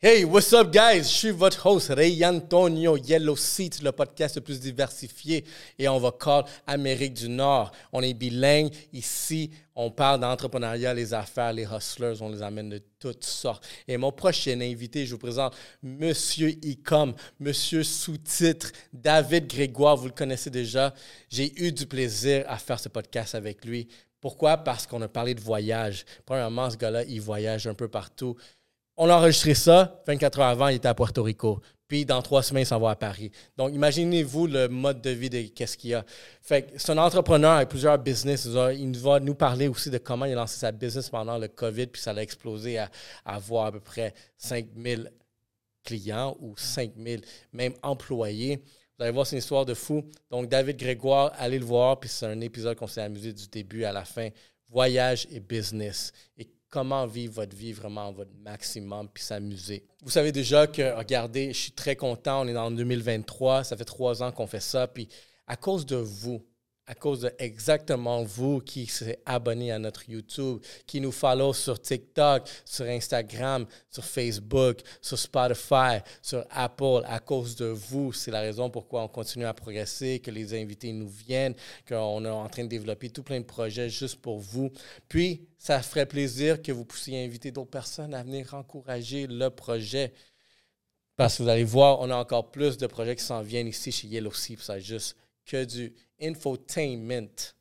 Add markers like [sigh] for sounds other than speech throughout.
Hey, what's up, guys? Je suis votre host, Ray Antonio Yellow Seat, le podcast le plus diversifié et on va call Amérique du Nord. On est bilingue. Ici, on parle d'entrepreneuriat, les affaires, les hustlers, on les amène de toutes sortes. Et mon prochain invité, je vous présente Monsieur Icom, Monsieur sous-titre, David Grégoire, vous le connaissez déjà. J'ai eu du plaisir à faire ce podcast avec lui. Pourquoi? Parce qu'on a parlé de voyage. Premièrement, ce gars-là, il voyage un peu partout. On a enregistré ça, 24 heures avant, il était à Puerto Rico. Puis dans trois semaines, il s'en va à Paris. Donc imaginez-vous le mode de vie de qu'est-ce qu'il y a. Fait que c'est un entrepreneur avec plusieurs business. Il va nous parler aussi de comment il a lancé sa business pendant le COVID, puis ça l'a explosé à, avoir à peu près 5000 clients ou 5000 même employés. Vous allez voir, c'est une histoire de fou. Donc, David Grégoire, allez le voir, puis c'est un épisode qu'on s'est amusé du début à la fin. Voyage et business. Comment vivre votre vie vraiment votre maximum puis s'amuser. Vous savez déjà que, regardez, je suis très content, on est en 2023, ça fait trois ans qu'on fait ça, puis à cause de vous, à cause de exactement vous qui s'est abonné à notre YouTube, qui nous follow sur TikTok, sur Instagram, sur Facebook, sur Spotify, sur Apple. À cause de vous, c'est la raison pourquoi on continue à progresser, que les invités nous viennent, qu'on est en train de développer tout plein de projets juste pour vous. Puis, ça ferait plaisir que vous puissiez inviter d'autres personnes à venir encourager le projet. Parce que vous allez voir, on a encore plus de projets qui s'en viennent ici chez Yellow Sea. Ça juste que du infotainment.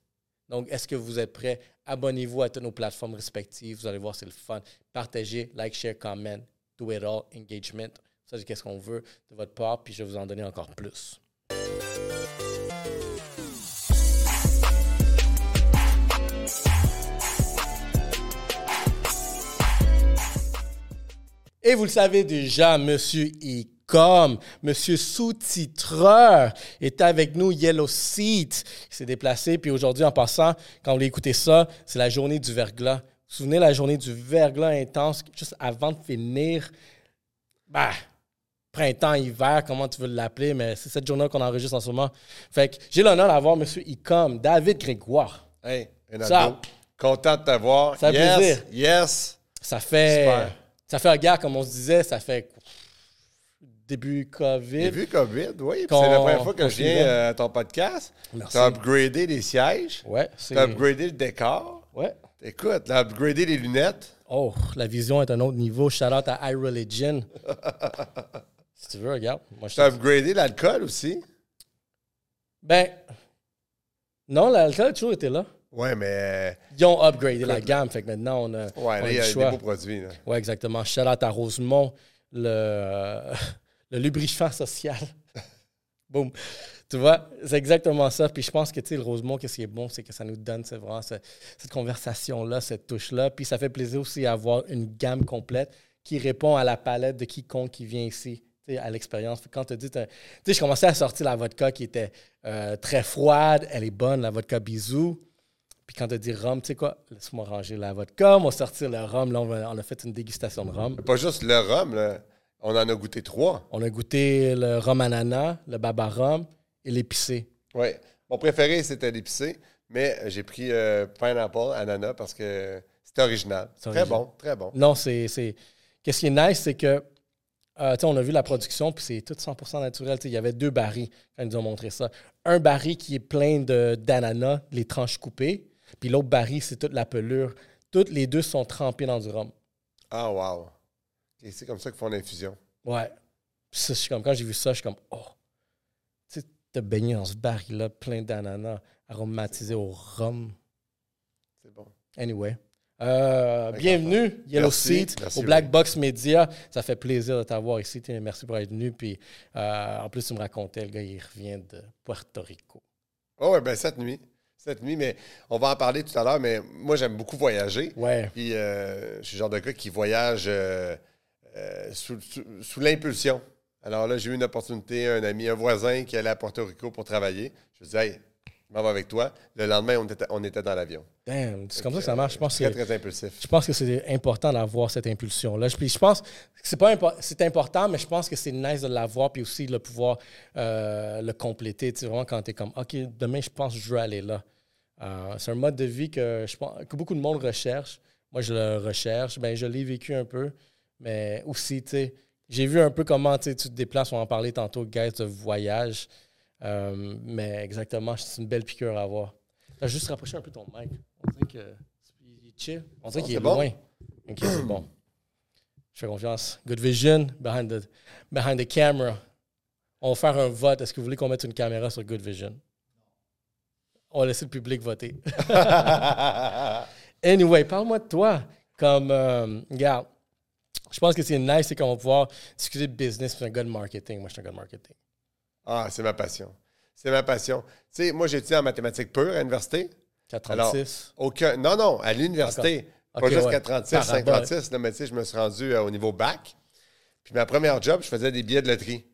Donc, est-ce que vous êtes prêts? Abonnez-vous à toutes nos plateformes respectives. Vous allez voir, c'est le fun. Partagez, like, share, comment, do it all, engagement. Ça, c'est qu'est-ce qu'on veut de votre part, puis je vais vous en donner encore plus. Et vous le savez déjà, Monsieur I comme Monsieur sous-titreur est avec nous, Yellow Seat. Il s'est déplacé, puis aujourd'hui, en passant, quand vous écouté ça, c'est la journée du verglas. Vous vous souvenez la journée du verglas intense, juste avant de finir? Bah, printemps, hiver, comment tu veux l'appeler, mais c'est cette journée qu'on enregistre en ce moment. Fait que j'ai l'honneur d'avoir Monsieur Icom, David Grégoire. Hey, ça, content de t'avoir. Ça fait yes, plaisir. Yes. Ça fait, Super. ça fait, regarde, comme on se disait, ça fait début COVID. Début COVID, oui. C'est la première fois que je viens euh, à ton podcast. Merci. Tu as upgradé les sièges. Ouais, c'est. Tu as upgradé le décor. Ouais. Écoute, tu as upgradé les lunettes. Oh, la vision est un autre niveau. Shout out à iReligion. [laughs] si tu veux, regarde. Moi, je Tu as upgradé l'alcool aussi? Ben, non, l'alcool a toujours été là. Ouais, mais. Ils ont upgradé la gamme, fait que maintenant, on a, Ouais, on là, il y a des choix. beaux produits. Là. Ouais, exactement. Shout out à Rosemont, le, le lubrifiant social. [laughs] Boum. Tu vois, c'est exactement ça. Puis je pense que, tu sais, le Rosemont, qu'est-ce qui est bon, c'est que ça nous donne, c'est vraiment ce- cette conversation-là, cette touche-là. Puis ça fait plaisir aussi d'avoir une gamme complète qui répond à la palette de quiconque qui vient ici, tu sais, à l'expérience. Quand tu dis, tu sais, je commençais à sortir la vodka qui était euh, très froide, elle est bonne, la vodka bisou. Puis quand tu dis rhum, tu sais quoi, laisse-moi ranger la vodka, on va sortir le rhum. Là, on, on a fait une dégustation de rhum. Pas juste le rhum, là. On en a goûté trois. On a goûté le rhum ananas, le baba rhum et l'épicé. Oui. Mon préféré, c'était l'épicé, mais j'ai pris euh, pineapple, ananas, parce que c'était original. C'est Très original. bon, très bon. Non, c'est. c'est- Qu'est-ce qui est nice, c'est que. euh, tu sais, on a vu la production, puis c'est tout 100% naturel. Il y avait deux barils quand ils nous ont montré ça. Un baril qui est plein de- d'ananas, les tranches coupées, puis l'autre baril, c'est toute la pelure. Toutes les deux sont trempées dans du rhum. Ah, wow. Et c'est comme ça qu'ils font l'infusion. Ouais. Puis ça, je suis comme, quand j'ai vu ça, je suis comme, oh, tu sais, te baigner dans ce baril-là plein d'ananas aromatisés au rhum. C'est bon. Anyway. Euh, bienvenue, Yellow Merci. Seat, au Black Box Media. Ça fait plaisir de t'avoir ici. Merci pour être venu. Puis, euh, en plus, tu me racontais, le gars, il revient de Puerto Rico. Oh, ouais, ben cette nuit. Cette nuit, mais on va en parler tout à l'heure, mais moi, j'aime beaucoup voyager. Ouais. Puis, euh, je suis le genre de gars qui voyage euh, euh, sous, sous- sous l'impulsion. Alors là, j'ai eu une opportunité, un ami, un voisin qui allait à Porto Rico pour travailler. Je me dis, hey, je m'en vais avec toi. Le lendemain, on était, on était dans l'avion. Damn, c'est comme ça que ça marche. Je pense que, Très, très impulsif. je pense que c'est important d'avoir cette impulsion-là. Puis je pense que c'est pas impo- c'est important, mais je pense que c'est nice de l'avoir, puis aussi de pouvoir euh, le compléter. Tu sais, vraiment, quand tu es comme, OK, demain, je pense que je veux aller là. Euh, c'est un mode de vie que, je pense, que beaucoup de monde recherche. Moi, je le recherche. Ben, je l'ai vécu un peu. Mais aussi, tu sais, j'ai vu un peu comment tu te déplaces. On en parlait tantôt, guys, de voyage. Euh, mais exactement, c'est une belle piqûre à avoir. Tu as juste rapproché un peu ton mic. On dirait que il est chill. On dirait qu'il est, bon? loin. Ok, c'est bon. Je fais confiance. Good vision behind the, behind the camera. On va faire un vote. Est-ce que vous voulez qu'on mette une caméra sur Good Vision? On va laisser le public voter. [laughs] anyway, parle-moi de toi. Comme, euh, regarde, je pense que c'est nice, c'est qu'on va pouvoir discuter de business. Suis un gars de marketing. Moi, je suis un gars de marketing. Ah, c'est ma passion. C'est ma passion. Tu sais, moi, j'ai étudié en mathématiques pures à l'université. 436. Aucun. Non, non, à l'université. Pas juste ouais. 436, Par 536, là, mais tu sais, je me suis rendu euh, au niveau bac. Puis ma première job, je faisais des billets de loterie.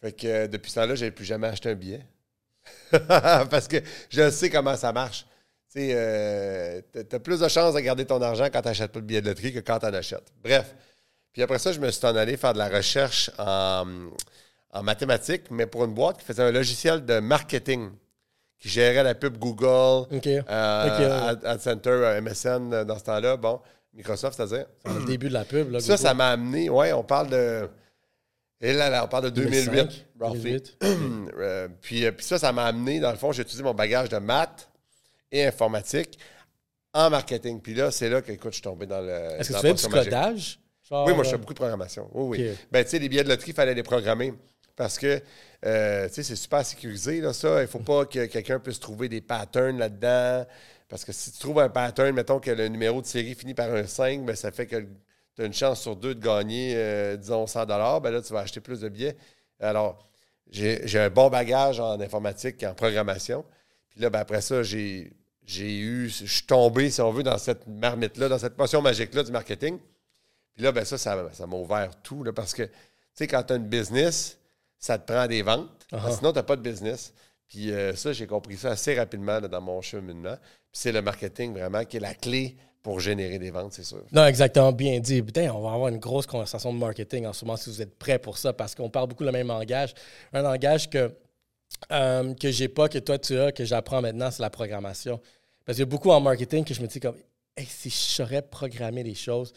Fait que euh, depuis ce temps-là, je n'avais plus jamais acheté un billet. [laughs] Parce que je sais comment ça marche. Tu sais, euh, t'as plus de chances de garder ton argent quand tu n'achètes pas de billets de loterie que quand tu en achètes. Bref. Puis après ça, je me suis en allé faire de la recherche en, en mathématiques, mais pour une boîte qui faisait un logiciel de marketing, qui gérait la pub Google, euh. Ad, Center, euh, MSN euh, dans ce temps-là. Bon, Microsoft, c'est-à-dire. C'est le début de la pub. Là, Ça, Google. ça m'a amené, ouais, on parle de. Et là, là, on parle de 2008. 2005, Ralphie. 2008. Euh, puis, euh, puis ça, ça m'a amené, dans le fond, j'ai utilisé mon bagage de maths et informatique en marketing. Puis là, c'est là que, écoute, je suis tombé dans le. Est-ce que tu fais du codage? Genre, Oui, moi, je fais euh, beaucoup de programmation. Oui, oui. Ben, tu sais, les billets de loterie, il fallait les programmer. Parce que, euh, tu sais, c'est super sécurisé, là, ça. Il ne faut pas que quelqu'un puisse trouver des patterns là-dedans. Parce que si tu trouves un pattern, mettons que le numéro de série finit par un 5, ben, ça fait que tu as une chance sur deux de gagner, euh, disons, 100 Ben là, tu vas acheter plus de billets. Alors, j'ai un bon bagage en informatique et en programmation. Puis là, ben, après ça, j'ai j'ai eu, je suis tombé, si on veut, dans cette marmite-là, dans cette potion magique-là du marketing. Puis là, ben ça, ça ça m'a ouvert tout. Là, parce que, tu sais, quand tu as une business, ça te prend des ventes. Uh-huh. Sinon, tu n'as pas de business. Puis euh, ça, j'ai compris ça assez rapidement là, dans mon cheminement. Puis c'est le marketing vraiment qui est la clé pour générer des ventes, c'est sûr. Non, exactement, bien dit. Putain, on va avoir une grosse conversation de marketing en ce moment si vous êtes prêts pour ça, parce qu'on parle beaucoup le même langage. Un langage que, euh, que j'ai pas, que toi tu as, que j'apprends maintenant, c'est la programmation. Parce qu'il y a beaucoup en marketing que je me dis comme, hey, si je saurais programmer les choses,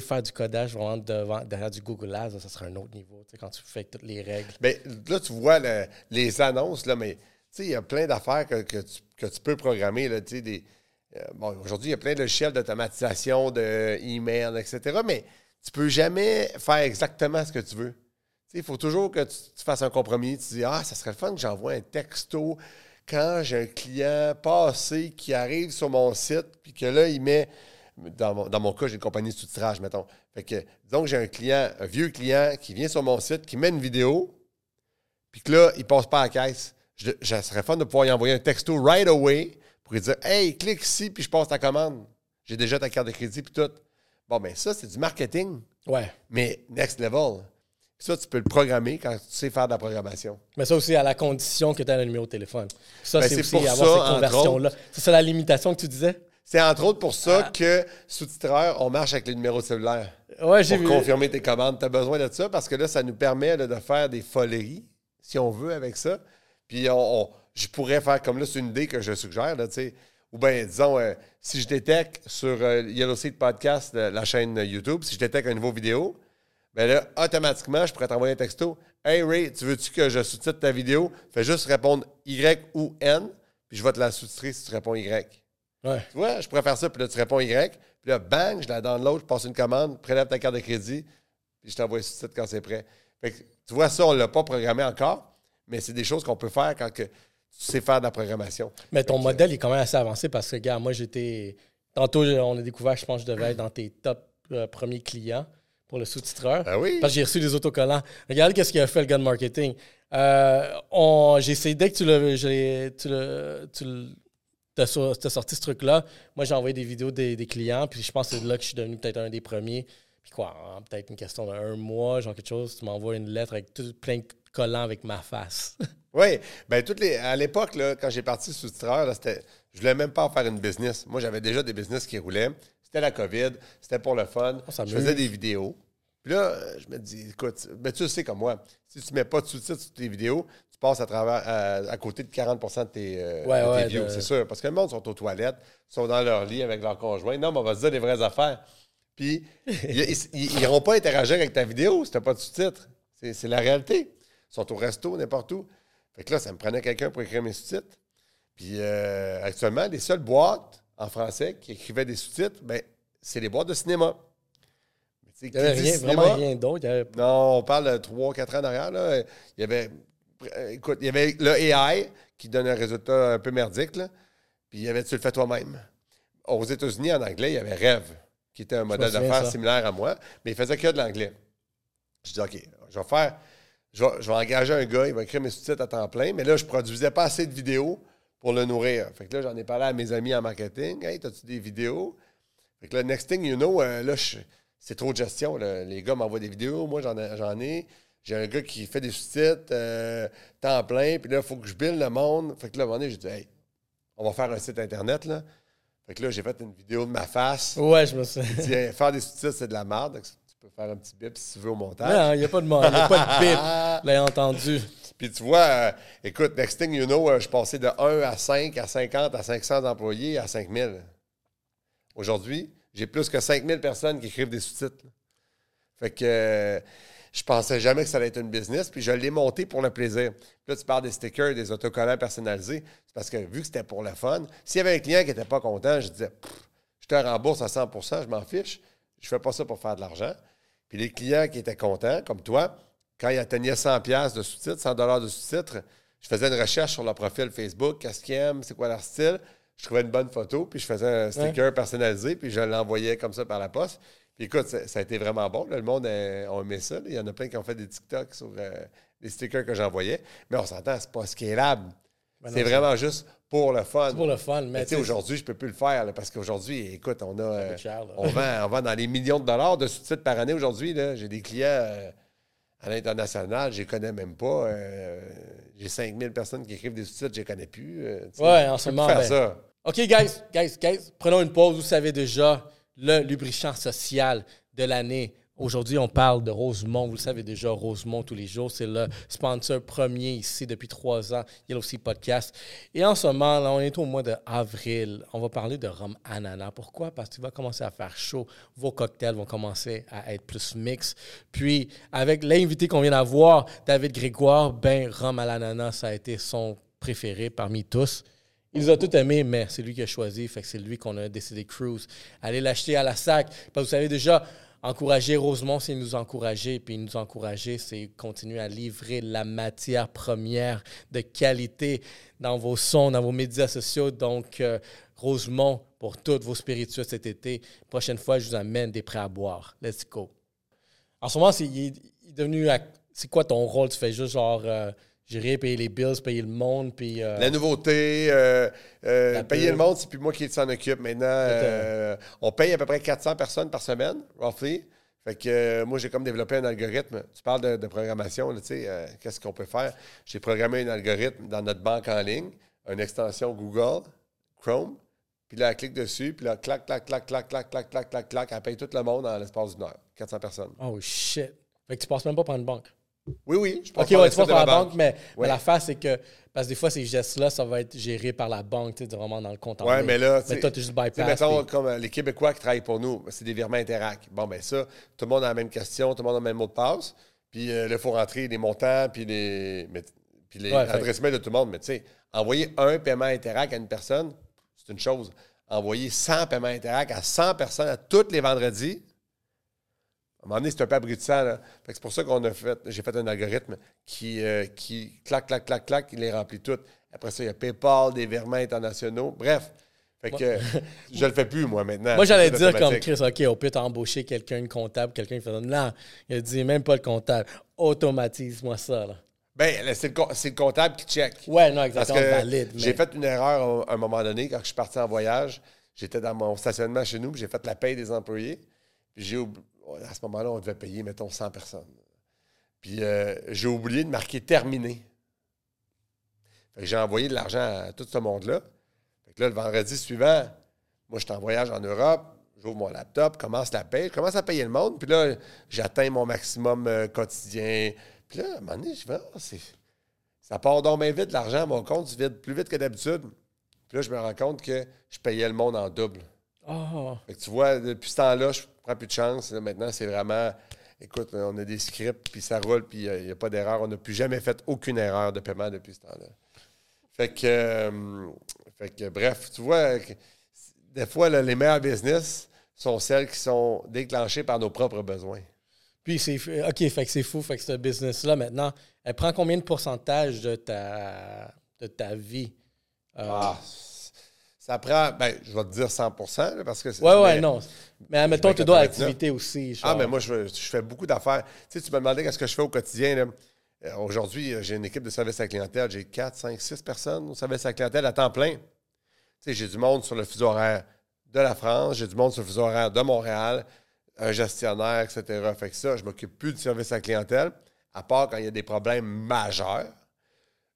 faire du codage vraiment derrière du Google Ads, ça serait un autre niveau, quand tu fais toutes les règles. Bien, là, tu vois le- les annonces, là, mais il y a plein d'affaires que, que tu, peux programmer. Là, des, euh, bon, aujourd'hui, il y a plein de logiciels d'automatisation, d'email, etc. Mais tu peux jamais faire exactement ce que tu veux. Il faut toujours que tu, tu fasses un compromis. Tu dis, ah, ça serait le fun que j'envoie un texto quand j'ai un client passé qui arrive sur mon site, puis que là, il met, dans mon, dans mon cas, j'ai une compagnie de sous-titrage, mettons. Fait que, disons que j'ai un client, un vieux client qui vient sur mon site, qui met une vidéo, puis que là, il passe pas à la caisse. Je, je- ça serait fun de pouvoir y envoyer un texto right away pour lui dire Hey, clique ici, puis je passe ta commande. J'ai déjà ta carte de crédit, puis tout. Bon, ben ça, c'est du marketing, Ouais. mais next level. Ça, tu peux le programmer quand tu sais faire de la programmation. Mais ça aussi à la condition que tu as le numéro de téléphone. Ça, Ben, c'est aussi pour avoir ça, cette entre conversion-là. C'est ça la limitation que tu disais? C'est entre autres pour Ah. ça que, sous-titreur, on marche avec les numéros de cellulaire. Ouais, j'ai Pour vu. confirmer tes commandes. Tu as besoin de ça parce que là, ça nous permet là, de faire des foleries, si on veut, avec ça. Puis on, on- je pourrais faire comme là, c'est une idée que je suggère, là, tu sais. Ou bien, disons, euh, si je détecte sur euh, Yellow Seed Podcast, euh, la chaîne YouTube, si je détecte un nouveau vidéo, ben là, automatiquement, je pourrais t'envoyer un texto. Hey Ray, tu veux-tu que je sous-titre ta vidéo? Fais juste répondre Y ou N, puis je vais te la sous-titrer si tu réponds Y. Ouais. Tu vois, je pourrais faire ça, puis là, tu réponds Y, puis là, bang, je la download, je passe une commande, prélève ta carte de crédit, puis je t'envoie sous titre quand c'est prêt. Fait que, tu vois, ça, on ne l'a pas programmé encore, mais c'est des choses qu'on peut faire quand que tu sais faire de la programmation. Mais ton modèle est quand même assez avancé parce que, gars, moi, j'étais. Tantôt, on a découvert, je pense que je devais être dans tes top euh, premiers clients pour le sous-titreur. Ah oui? Parce que j'ai reçu des autocollants. Regarde qu'est-ce qu'il a fait le gars de marketing. Euh, on- j'ai essayé, dès que tu l'as. Tu l'as- tu l'as- t'as sorti ce truc-là, moi, j'ai envoyé des vidéos des, des clients, puis je pense que c'est là que je suis devenu peut-être un des premiers. Puis quoi, en peut-être une question d'un mois, genre quelque chose, tu m'envoies une lettre avec tout, plein de collants avec ma face. [laughs] Oui. Ben, toutes les, à l'époque, là, quand j'ai parti sous-titreur, là, c'était, je voulais même pas en faire une business. Moi, j'avais déjà des business qui roulaient. C'était la COVID, c'était pour le fun. Oh, je faisais des vidéos. Puis là, je me dis, écoute, ben, tu le sais comme moi, si tu mets pas de sous-titres sur tes vidéos, passes à travers à, à côté de 40 de tes, euh, Ouais, de tes ouais, views, de- c'est sûr. Parce que le monde sont aux toilettes, sont dans leur lit avec leur conjoint. Non, mais on va se dire des vraies affaires. Puis, ils n'iront pas interagir avec ta vidéo si tu n'as pas de sous-titres. C'est la réalité. Ils sont au resto, n'importe où. Fait que là, ça me prenait quelqu'un pour écrire mes sous-titres. Puis, euh, actuellement, les seules boîtes en français qui écrivaient des sous-titres, ben, c'est les boîtes de cinéma. Il n'y avait rien, vraiment rien d'autre. Non, on parle de 3-4 ans derrière. Là. Il y avait, écoute, il y avait le AI qui donne un résultat un peu merdique. Là. Puis il y avait Tu le fais toi-même. Aux États-Unis, en anglais, il y avait Rêve, qui était un modèle d'affaires similaire à moi, mais il faisait que de l'anglais. Je dis, OK, je vais faire. Je vais, engager un gars, il va écrire mes sous-titres à temps plein, mais là, je ne produisais pas assez de vidéos pour le nourrir. Fait que là, j'en ai parlé à mes amis en marketing. Hey, as-tu des vidéos? Fait que là, next thing you know, euh, là, c'est trop de gestion. Les gars m'envoient des vidéos, moi, j'en ai. J'ai un gars qui fait des sous-titres, euh, temps plein, puis là, il faut que je build le monde. Fait que là, à un moment donné, j'ai dit, hey, on va faire un site Internet, là. Fait que là, j'ai fait une vidéo de ma face. Ouais, je me suis. dit, faire des sous-titres, c'est de la merde. tu peux faire un petit bip si tu veux au montage. Non, il n'y a pas de il n'y a pas de bip. [laughs] L'ai entendu. Puis tu vois, euh, écoute, next thing you know, euh, je passais de 1 à 5, à 50, à 500 employés, à 5000. Aujourd'hui, j'ai plus que 5000 personnes qui écrivent des sous-titres. Fait que euh, je pensais jamais que ça allait être une business, puis je l'ai monté pour le plaisir. Puis là, tu parles des stickers, des autocollants personnalisés. C'est parce que vu que c'était pour le fun, s'il y avait un client qui n'était pas content, je disais, je te rembourse à 100% je m'en fiche. Je fais pas ça pour faire de l'argent. Puis les clients qui étaient contents, comme toi, quand ils atteignaient 100 de sous-titres, 100 de sous-titres, je faisais une recherche sur leur profil Facebook, qu'est-ce qu'ils aiment, c'est quoi leur style. Je trouvais une bonne photo, puis je faisais un sticker personnalisé, puis je l'envoyais comme ça par la poste. Puis écoute, ça, a été vraiment bon. le monde a, aimé ça. Il y en a plein qui ont fait des TikToks sur euh, les stickers que j'envoyais. Mais on s'entend, c'est pas scalable. Ben c'est vraiment juste pour le fun. C'est pour le fun. Mais, sais, aujourd'hui, je peux plus le faire parce qu'aujourd'hui, écoute, on a. Euh, on, vend, on vend dans les millions de dollars de sous-titres par année aujourd'hui. J'ai des clients. Euh, à l'international, je les connais même pas. Euh, j'ai 5000 personnes qui écrivent des sous-titres, je les connais plus. Euh, ouais, en ce moment. Faire ben, ça. OK, guys, guys, guys, prenons une pause. Vous savez déjà, le lubrifiant social de l'année Aujourd'hui, on parle de Rosemont. Vous le savez déjà, Rosemont tous les jours, c'est le sponsor premier ici depuis trois ans. Il y a aussi podcast. Et en ce moment, là, on est au mois d'avril. On va parler de rhum ananas. Pourquoi? Parce qu'il va commencer à faire chaud. Vos cocktails vont commencer à être plus mix. Puis, avec l'invité qu'on vient d'avoir, David Grégoire, ben, rhum à ça a été son préféré parmi tous. Il nous a tout aimé, mais c'est lui qui a choisi. Fait que c'est lui qu'on a décidé cruise. Allez l'acheter à la sac. Parce que vous savez déjà, encourager Rosemont, c'est nous encourager. Puis nous encourager, c'est continuer à livrer la matière première de qualité dans vos sons, dans vos médias sociaux. Donc, euh, Rosemont, pour toutes vos spirituels cet été, prochaine fois, je vous amène des prêts à boire. Let's go. En ce moment, c'est, devenu. C'est quoi ton rôle? Tu fais juste genre. Euh, J'irai payer les bills, payer le monde. Puis, euh, La nouveauté, euh, euh, payer le monde, c'est plus moi qui s'en occupe. Maintenant, on paye à peu près 400 personnes par semaine, roughly. Fait que moi, j'ai comme développé un algorithme. Tu parles de, programmation, tu sais, qu'est-ce qu'on peut faire? J'ai programmé un algorithme dans notre banque en ligne, une extension Google, Chrome. Puis là, elle clique dessus, puis là, clac, clac, clac, clac, clac, clac, clac, clac, clac, elle paye tout le monde dans l'espace d'une heure. 400 personnes. Oh shit. Fait que tu passes même pas par une banque. Oui, oui. Je pense OK, ouais, tu vas par la banque, mais, la face, c'est que. Parce que des fois, ces gestes-là, ça va être géré par la banque, tu sais, vraiment dans le compte Oui, mais là. Mais toi, tu juste bypass. Mettons, comme euh, les Québécois qui travaillent pour nous, c'est des virements Interac. Bon, ben ça, tout le monde a la même question, tout le monde a le même mot de passe. Puis euh, là, il faut rentrer les montants, puis les, puis les adresses mail de tout le monde. Mais tu sais, envoyer un paiement Interac à une personne, c'est une chose. Envoyer 100 paiements Interac à 100 personnes à tous les vendredis, un moment donné, c'est un peu abrutissant. C'est pour ça qu'on a fait, j'ai fait un algorithme qui, euh, qui clac, clac, clac, clac, il les remplit toutes. Après ça, il y a PayPal, des virements internationaux. Bref. Fait que [laughs] je le fais plus, moi, maintenant. Moi, j'allais dire comme Chris, OK, on peut t'embaucher quelqu'un, une comptable, quelqu'un qui fait non, il a dit même pas le comptable. Automatise-moi ça. Là. Ben, c'est le, comptable qui check. Ouais, non, exactement. valide. J'ai fait une erreur à un moment donné quand je suis parti en voyage. J'étais dans mon stationnement chez nous, j'ai fait la paye des employés. J'ai à ce moment-là, on devait payer, mettons, 100 personnes. Puis euh, j'ai oublié de marquer terminé. j'ai envoyé de l'argent à tout ce monde-là. là, le vendredi suivant, moi, je suis en voyage en Europe, j'ouvre mon laptop, commence la paye, je commence à payer le monde, puis là, j'atteins mon maximum euh, quotidien. Puis là, à un moment donné, je vais, ah, ça part donc bien vite, l'argent, mon compte se vide plus vite que d'habitude. Puis là, je me rends compte que je payais le monde en double. Oh. tu vois, depuis ce temps-là, je prend plus de chance. Là, maintenant, c'est vraiment. Écoute, on a des scripts, puis ça roule, puis il n'y a, pas d'erreur. On n'a plus jamais fait aucune erreur de paiement depuis ce temps-là. Fait que, euh, fait que, bref, tu vois, des fois, là, les meilleurs business sont celles qui sont déclenchées par nos propres besoins. Puis c'est OK, fait que c'est fou. Fait que ce business-là, maintenant, elle prend combien de pourcentage de ta, de ta vie? Euh, Ah, ça prend, ben, je vais te dire 100 là, parce que c'est- ouais, ouais, non. Mais admettons, tu dois 99. activité aussi. Ah, mais moi, je, je fais beaucoup d'affaires. Tu sais, tu me demandais qu'est-ce que je fais au quotidien. là. Euh, Aujourd'hui, euh, j'ai une équipe de service à la clientèle. J'ai 4, 5, 6 personnes au service à la clientèle à temps plein. Tu sais, j'ai du monde sur le fuseau horaire de la France, j'ai du monde sur le fuseau horaire de Montréal, un gestionnaire, etc. Fait que ça, je m'occupe plus du service à la clientèle, à part quand il y a des problèmes majeurs.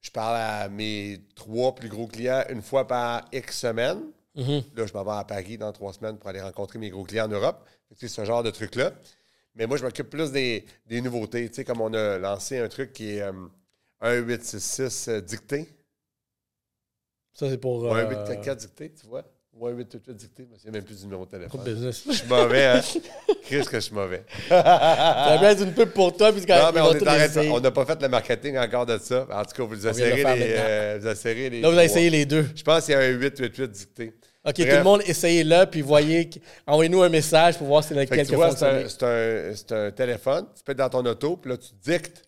Je parle à mes trois plus gros clients une fois par X semaines. Mhm. Là, je m'en vais à Paris dans trois semaines pour aller rencontrer mes gros clients en Europe. Sais, ce genre de truc-là. Mais moi, je m'occupe plus des, des nouveautés. Tu sais, comme on a lancé un truc qui est euh, 1866 euh, dicté. Ça, c'est pour. Ou euh, 1844 dicté, tu vois. Ou 1888 dicté. mais c'est même plus du numéro de téléphone. business. Je suis mauvais, hein? Qu'est-ce que je suis mauvais? Ça va être une pub pour toi, puisqu'on Non, mais on est essayer. On n'a pas fait le marketing encore de ça. En tout cas, vous faire les, euh, vous essayerez les Là, vous avez essayé les deux. Je pense qu'il y a un 888 dicté. OK, Bref. tout le monde, essayez-le, puis voyez, envoyez-nous un message pour voir si lequel que tu qui vois, c'est un, c'est un- téléphone, tu peux être dans ton auto, puis là, tu dictes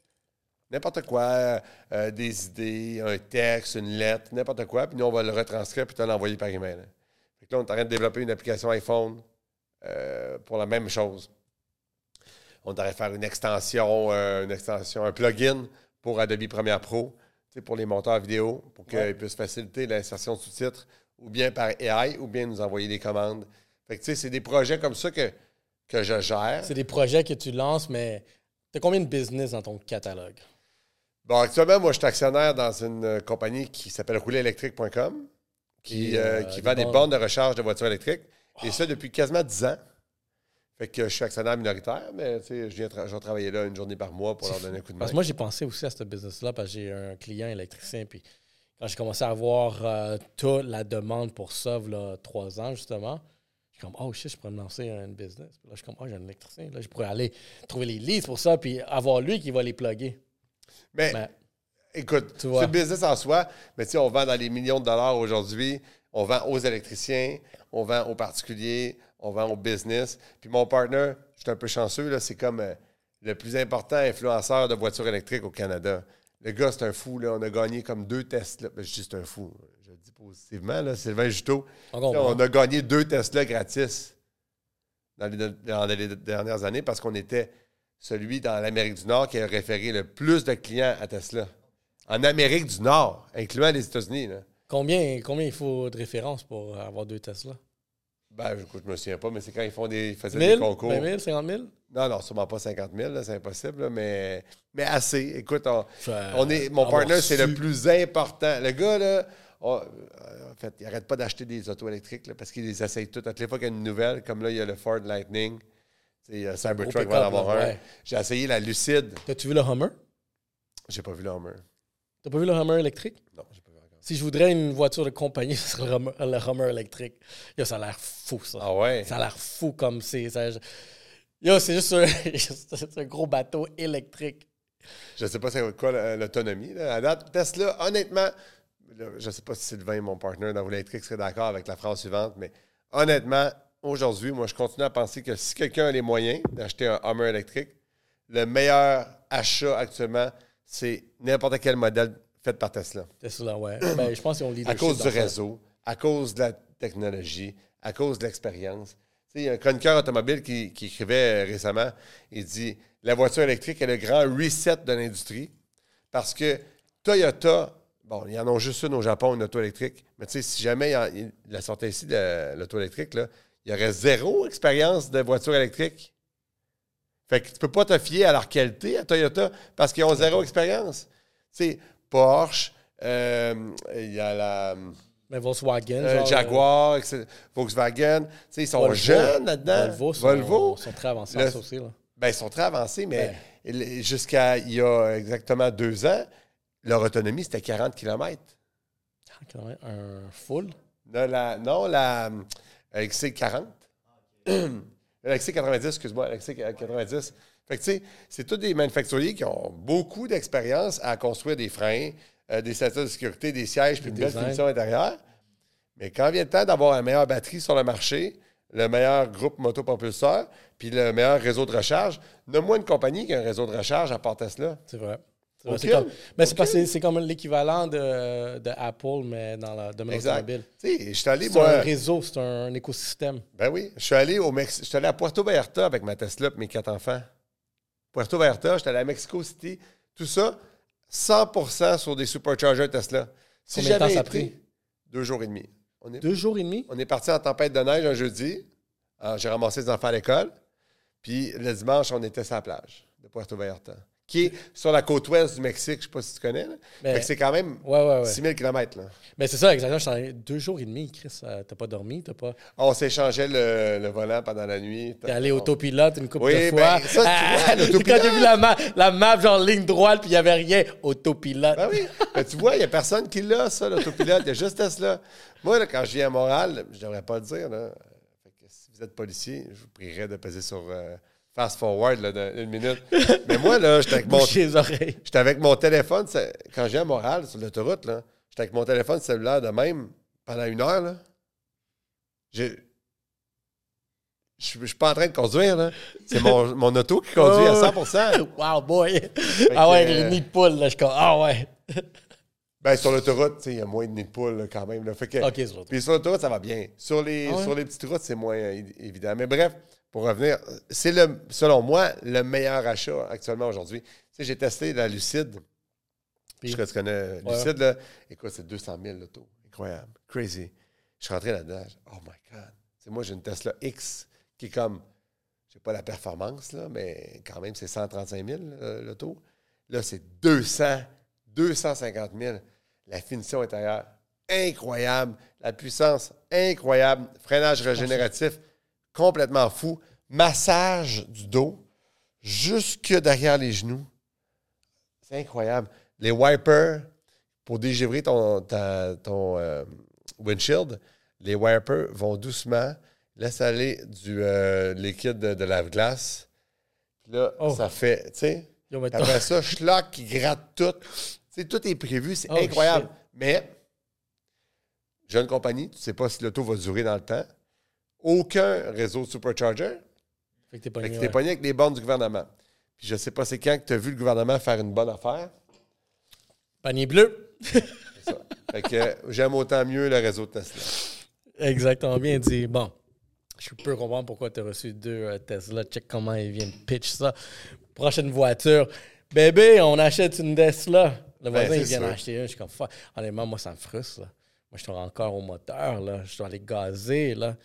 n'importe quoi, euh, des idées, un texte, une lettre, n'importe quoi, puis nous, on va le retranscrire, puis te l'envoyer par email. Fait que là, on est en train de développer une application iPhone euh, pour la même chose. On devrait faire une extension, euh, une extension, un plugin pour Adobe Premiere Pro, pour les monteurs vidéo, pour qu'ils Ouais. puissent faciliter l'insertion de sous-titres, ou bien par AI, ou bien nous envoyer des commandes. Fait que, tu sais, c'est des projets comme ça que, que je gère. C'est des projets que tu lances, mais tu as combien de business dans ton catalogue? Bon, actuellement, moi, je suis actionnaire dans une euh, compagnie qui s'appelle roulerélectrique.com, qui, euh, euh, qui vend des bornes. de recharge de voitures électriques. Et ça depuis quasiment 10 ans. Fait que je suis actionnaire minoritaire, mais tu sais, je viens tra- je vais travailler là une journée par mois pour leur donner un coup de main. Parce que moi, j'ai pensé aussi à ce business-là parce que j'ai un client électricien. Puis quand j'ai commencé à avoir euh, toute la demande pour ça, là, trois ans justement, je suis comme, oh shit, je pourrais me lancer un business. Puis là, je suis comme, oh, j'ai un électricien. Là, je pourrais aller trouver les leads pour ça, puis avoir lui qui va les plugger. mais Mais écoute, Tu c'est le business en soi, mais tu sais, on vend dans les millions de dollars aujourd'hui. On vend aux électriciens, on vend aux particuliers, on vend aux business. Puis mon partner, je suis un peu chanceux, là, c'est comme euh, le plus important influenceur de voitures électriques au Canada. Le gars, c'est un fou. Là. On a gagné comme deux tests. Là. Ben, je dis c'est un fou. Je le dis positivement. Là. Sylvain Juteau. on Là. On a gagné deux Tesla gratis dans les, dans les dernières années parce qu'on était celui dans l'Amérique du Nord qui a référé le plus de clients à Tesla. En Amérique du Nord, incluant les États-Unis. là. Combien, combien il faut de références pour avoir deux Tesla? Ben, écoute, je me souviens pas, mais c'est quand ils font des, ils faisaient 1000? des concours. 20 000? 50 000? Non, non, sûrement pas 50 000, là, c'est impossible, là, mais, mais assez. Écoute, on, Je- on est, mon partner, c'est le plus important. Le gars, là, on- euh, en fait, il arrête pas d'acheter des autos électriques là, parce qu'il les essaye toutes. À toutes les fois qu'il y a une nouvelle, comme là, il y a le Ford Lightning, a Cybertruck va en avoir un. ouais. J'ai essayé la Lucide. T'as-tu vu le Hummer? J'ai pas vu le Hummer. T'as pas vu le Hummer électrique? Non, j'ai pas vu encore. Si je voudrais une voiture de compagnie, [laughs] ce serait le Hummer, le Hummer électrique. Yo, ça a l'air fou, ça. Ah ouais? Ça a l'air fou comme c'est. ça- Yo, c'est juste un, [laughs] c'est un gros bateau électrique. Je sais pas c'est quoi la- l'autonomie. là. À date, Tesla, honnêtement, je sais pas si Sylvain, mon partner dans l'électrique, serait d'accord avec la phrase suivante, mais honnêtement, aujourd'hui, moi, je continue à penser que si quelqu'un a les moyens d'acheter un Hummer électrique, le meilleur achat actuellement, c'est n'importe quel modèle fait par Tesla. Tesla, ouais. ben, je pense qu'ils ont le À cause du ça. réseau, à cause de la technologie, à cause de l'expérience. Il y a un chroniqueur automobile qui, qui écrivait euh, récemment, il dit La voiture électrique est le grand reset de l'industrie parce que Toyota, bon, ils en ont juste une au Japon, une auto électrique, mais tu sais, si jamais il la sortait ici, de l'auto électrique, là, il y aurait zéro expérience de voiture électrique. Fait que tu peux pas te fier à leur qualité à Toyota parce qu'ils ont zéro expérience. Tu sais, Porsche, euh, il y a la. Mais Volkswagen. Euh, genre, Jaguar, etc., Volkswagen, ils sont Volvo. jeunes là-dedans. Volvo, sont, Volvo, sont très avancés Le- aussi. Là. ben, ils sont très avancés, mais jusqu'à il y a exactement deux ans, leur autonomie, c'était 40 km. Quand même, Un full? Non, la, non, la euh, XC40. [clears throat] Alexis 90, excuse-moi, Alexis 90. Fait que, tu sais, c'est tous des manufacturiers qui ont beaucoup d'expérience à construire des freins, euh, des ceintures de sécurité, des sièges, puis une belle finition intérieure. Mais quand vient le temps d'avoir la meilleure batterie sur le marché, le meilleur groupe motopropulseur, puis le meilleur réseau de recharge, nomme-moi une compagnie qui a un réseau de recharge à part Tesla. C'est vrai. C'est comme, mais que c'est- comme l'équivalent de, de Apple, mais dans le domaine automobile. Je suis allé, C'est moi. un réseau, c'est un écosystème. Ben oui. Je suis allé au Mex- Je suis allé à Puerto Vallarta avec ma Tesla et mes quatre enfants. Puerto Vallarta, j'étais allé à Mexico City. Tout ça, 100% sur des superchargers Tesla. Si Combien de temps ça a pris? deux jours et demi. On est, Deux jours et demi? on est parti en tempête de neige un jeudi. Alors, J'ai ramassé les enfants à l'école. Puis le dimanche, on était sur la plage de Puerto Vallarta, qui est sur la côte ouest du Mexique. Je ne sais pas si tu connais. là. Mais- Fait que c'est quand même Ouais, ouais, ouais. 6000 km. Là. Mais c'est ça, exactement. allé deux jours et demi, Chris. euh, T'as pas dormi, t'as pas. On s'échangeait le, le volant pendant la nuit. T'es allé autopilote une couple Oui, de ben, fois. ça, tu vois, l'autopilote. [laughs] Quand j'ai vu la, ma- la map, genre ligne droite, puis il y avait rien, autopilote. Ben oui. Ben, tu vois, il n'y a personne qui l'a, ça, l'autopilote. Il y a juste Tesla. Moi, là, quand je viens à Montréal, je ne devrais pas le dire. Là. Fait que si vous êtes policier, je vous prierais de peser sur euh, fast forward là, d'une minute. Mais moi, là, j'étais avec [laughs] mon, j'étais avec mon téléphone. Quand viens à Montréal, sur l'autoroute, là, j'étais avec mon téléphone cellulaire de même pendant une heure. Là. J'ai- Je ne suis pas en train de conduire. là. C'est mon, [laughs] mon auto qui conduit à 100% Wow, boy. ah ouais, que, les euh, nids de poule, là, je ah ouais. Ben, sur l'autoroute, tu sais, il y a moins de nids de poule là, quand même. là. Fait que, l'autre. Puis sur l'autoroute, ça va bien. Sur les, Ah ouais? sur les petites routes, c'est moins euh, évident. Mais bref, pour revenir, c'est le, selon moi le meilleur achat actuellement aujourd'hui. Tu sais, j'ai testé la Lucide. Puis? Je sais que tu connais Lucide, là. Écoute, c'est 200 000 l'auto. Incroyable. Crazy. Je suis rentré là-dedans. Oh my God. Tu sais, moi, j'ai une Tesla X qui est comme, je sais pas la performance, là, mais quand même, c'est 135 000 euh, l'auto. Là, c'est 200, 250 000. La finition intérieure, incroyable. La puissance, incroyable. Freinage régénératif, complètement fou. Massage du dos jusque derrière les genoux. C'est incroyable. Les wipers, pour dégivrer ton, ta- ton euh, windshield, les wipers vont doucement, laisse aller du euh, liquide de, de lave-glace. Puis là, Oh. ça fait, tu sais, après ça, schlock qui gratte tout. Tu sais, tout est prévu, c'est Oh, incroyable. shit. Mais, jeune compagnie, tu ne sais pas si l'auto va durer dans le temps. Aucun réseau de supercharger. Fait que t'es ouais. pogné avec les bornes du gouvernement. Puis je sais pas c'est quand que tu as vu le gouvernement faire une bonne affaire. Panier bleu. C'est ça. fait que j'aime autant mieux le réseau de Tesla. Exactement bien dit. Bon, je peux comprendre pourquoi tu as reçu deux euh, Tesla. Check comment ils viennent pitch ça. Prochaine voiture. Bébé, on achète une Tesla. Le voisin, Ben, il c'est vient sûr. d'acheter une. Je suis comme, fuck. Honnêtement, moi, ça me frustre. là. Moi, je suis encore au moteur. Là. Je dois aller gazer. Là.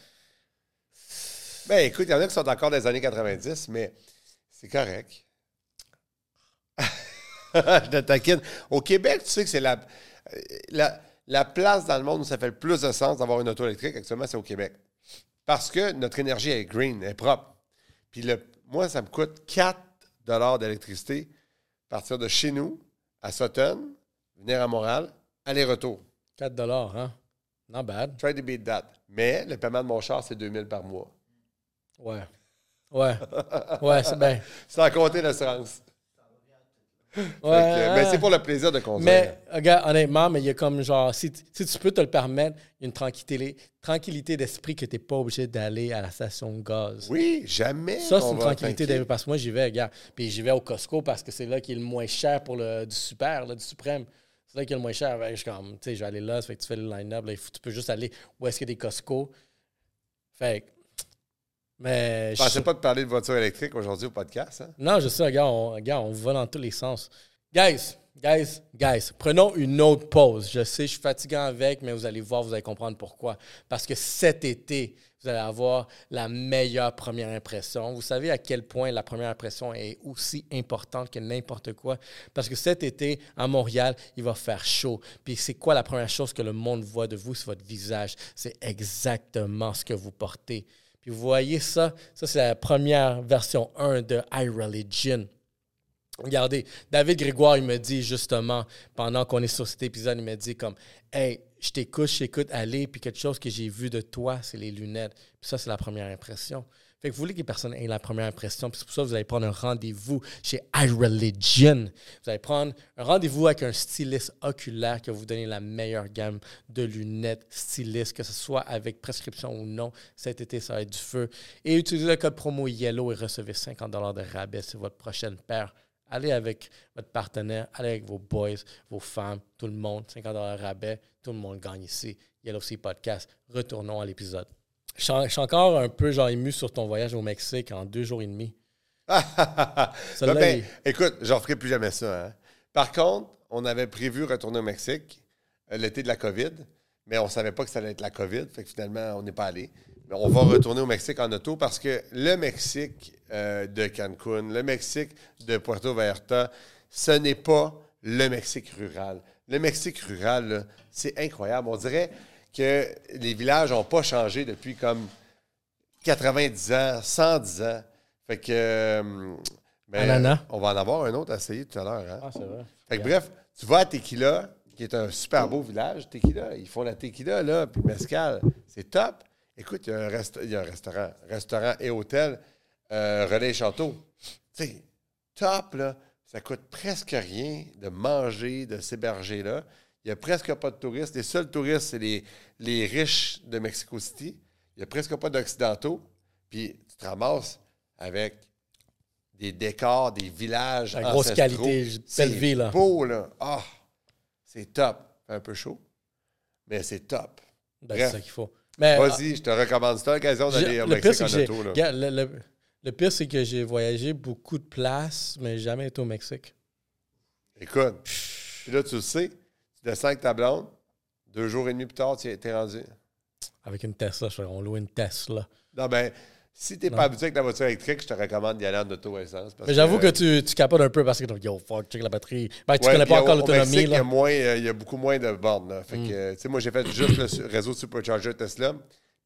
Ben écoute, il y en a qui sont encore des années 90, mais c'est correct. [laughs] je te taquine. Au Québec, tu sais que c'est la, euh, la, la place dans le monde où ça fait le plus de sens d'avoir une auto électrique, actuellement, c'est au Québec. Parce que notre énergie est green, elle est propre. Puis le, moi, ça me coûte 4 d'électricité partir de chez nous à Sutton, venir à Montréal, aller-retour. 4 hein? Not bad. Try to beat that. Mais le paiement de mon char, c'est 2000 par mois. Ouais. Ouais. Ouais, c'est bien. Sans compter l'assurance. Fait que, Ouais. ben, c'est pour le plaisir de conduire. Mais, regarde, honnêtement, mais il y a comme genre, si, tu- si tu peux te le permettre, il y a une tranquillité, tranquillité d'esprit que tu n'es pas obligé d'aller à la station de gaz. Oui, jamais. Ça, c'est une tranquillité d'esprit. Parce que moi, j'y vais, regarde. Puis j'y vais au Costco parce que c'est là qui est le moins cher pour le du super, là, du suprême. C'est là qui est le moins cher. Que je suis comme, tu sais, je vais aller là, ça fait que tu fais le line-up. tu peux juste aller où est-ce qu'il y a des Costco. Fait que, mais. Je pensais pas de parler de voiture électrique aujourd'hui au podcast. hein? non, je sais, regarde, on, on va dans tous les sens. Guys, guys, guys, prenons une autre pause. Je sais, je suis fatigant avec, mais vous allez voir, vous allez comprendre pourquoi. Parce que cet été, vous allez avoir la meilleure première impression. Vous savez à quel point la première impression est aussi importante que n'importe quoi. Parce que cet été, à Montréal, il va faire chaud. Puis c'est quoi la première chose que le monde voit de vous? C'est votre visage? C'est exactement ce que vous portez. Puis vous voyez ça, ça c'est la première version 1 de iReligion. Regardez, David Grégoire, il me dit justement, pendant qu'on est sur cet épisode, il me dit comme Hey, je t'écoute, je t'écoute aller, puis quelque chose que j'ai vu de toi, c'est les lunettes. Puis ça, c'est la première impression. Vous voulez que les personnes aient la première impression. Puis c'est pour ça que vous allez prendre un rendez-vous chez iReligion. Vous allez prendre un rendez-vous avec un styliste oculaire qui va vous donner la meilleure gamme de lunettes stylistes, que ce soit avec prescription ou non. Cet été, ça va être du feu. Et utilisez le code promo YELLOW et recevez 50 de rabais sur votre prochaine paire. Allez avec votre partenaire, allez avec vos boys, vos femmes, tout le monde. 50 rabais, tout le monde gagne ici. Yellow Sea Podcast. Retournons à l'épisode. Je suis encore un peu genre ému sur ton voyage au Mexique en deux jours et demi. [laughs] Ben, ben, il- écoute, j'en ferai plus jamais ça. hein. Par contre, on avait prévu retourner au Mexique euh, l'été de la COVID, mais on savait pas que ça allait être la COVID. Fait que finalement, on n'est pas allé. Mais on va retourner au Mexique en auto parce que le Mexique euh, de Cancun, le Mexique de Puerto Vallarta, ce n'est pas le Mexique rural. Le Mexique rural, c'est incroyable. On dirait que les villages n'ont pas changé depuis comme 90 ans, 110 ans. Fait que. euh, ben. On va en avoir un autre à essayer tout à l'heure. hein. Ah, c'est vrai. Fait que bref, tu vas à Tequila, qui est un super beau village, Tequila. Ils font la Tequila, là, puis Mescal. C'est top. Écoute, il y a un, resta- il y a un restaurant, restaurant et hôtel, euh, Relais Château. Tu sais, top, là. Ça coûte presque rien de manger, de s'héberger là. Il n'y a presque pas de touristes. Les seuls touristes, c'est les, les riches de Mexico City. Il n'y a presque pas d'Occidentaux. Puis tu te ramasses avec des décors, des villages. La grosse qualité, belle C'est vie, là. beau, là. Ah, c'est top. Un peu chaud, mais c'est top. Ben, c'est ça qu'il faut. Mais, Vas-y, je te recommande. C'est l'occasion d'aller au Mexique c'est en auto. là. le, le- le pire, c'est que j'ai voyagé beaucoup de places, mais jamais été au Mexique. Écoute, puis là, tu le sais, descends avec ta blonde, deux jours et demi plus tard, tu es rendu. Avec une Tesla, on loue une Tesla. Non, ben, si tu n'es Non. pas habitué avec la voiture électrique, je te recommande d'y aller en auto essence. parce Mais j'avoue que tu, tu capotes un peu parce que yo, fuck, check la batterie. Ben, tu Ouais, connais pas encore au- au l'autonomie. Il y, là. a moins, euh, il y a beaucoup moins de bornes. là. Fait Mm. tu sais, moi, j'ai fait juste le réseau Supercharger Tesla.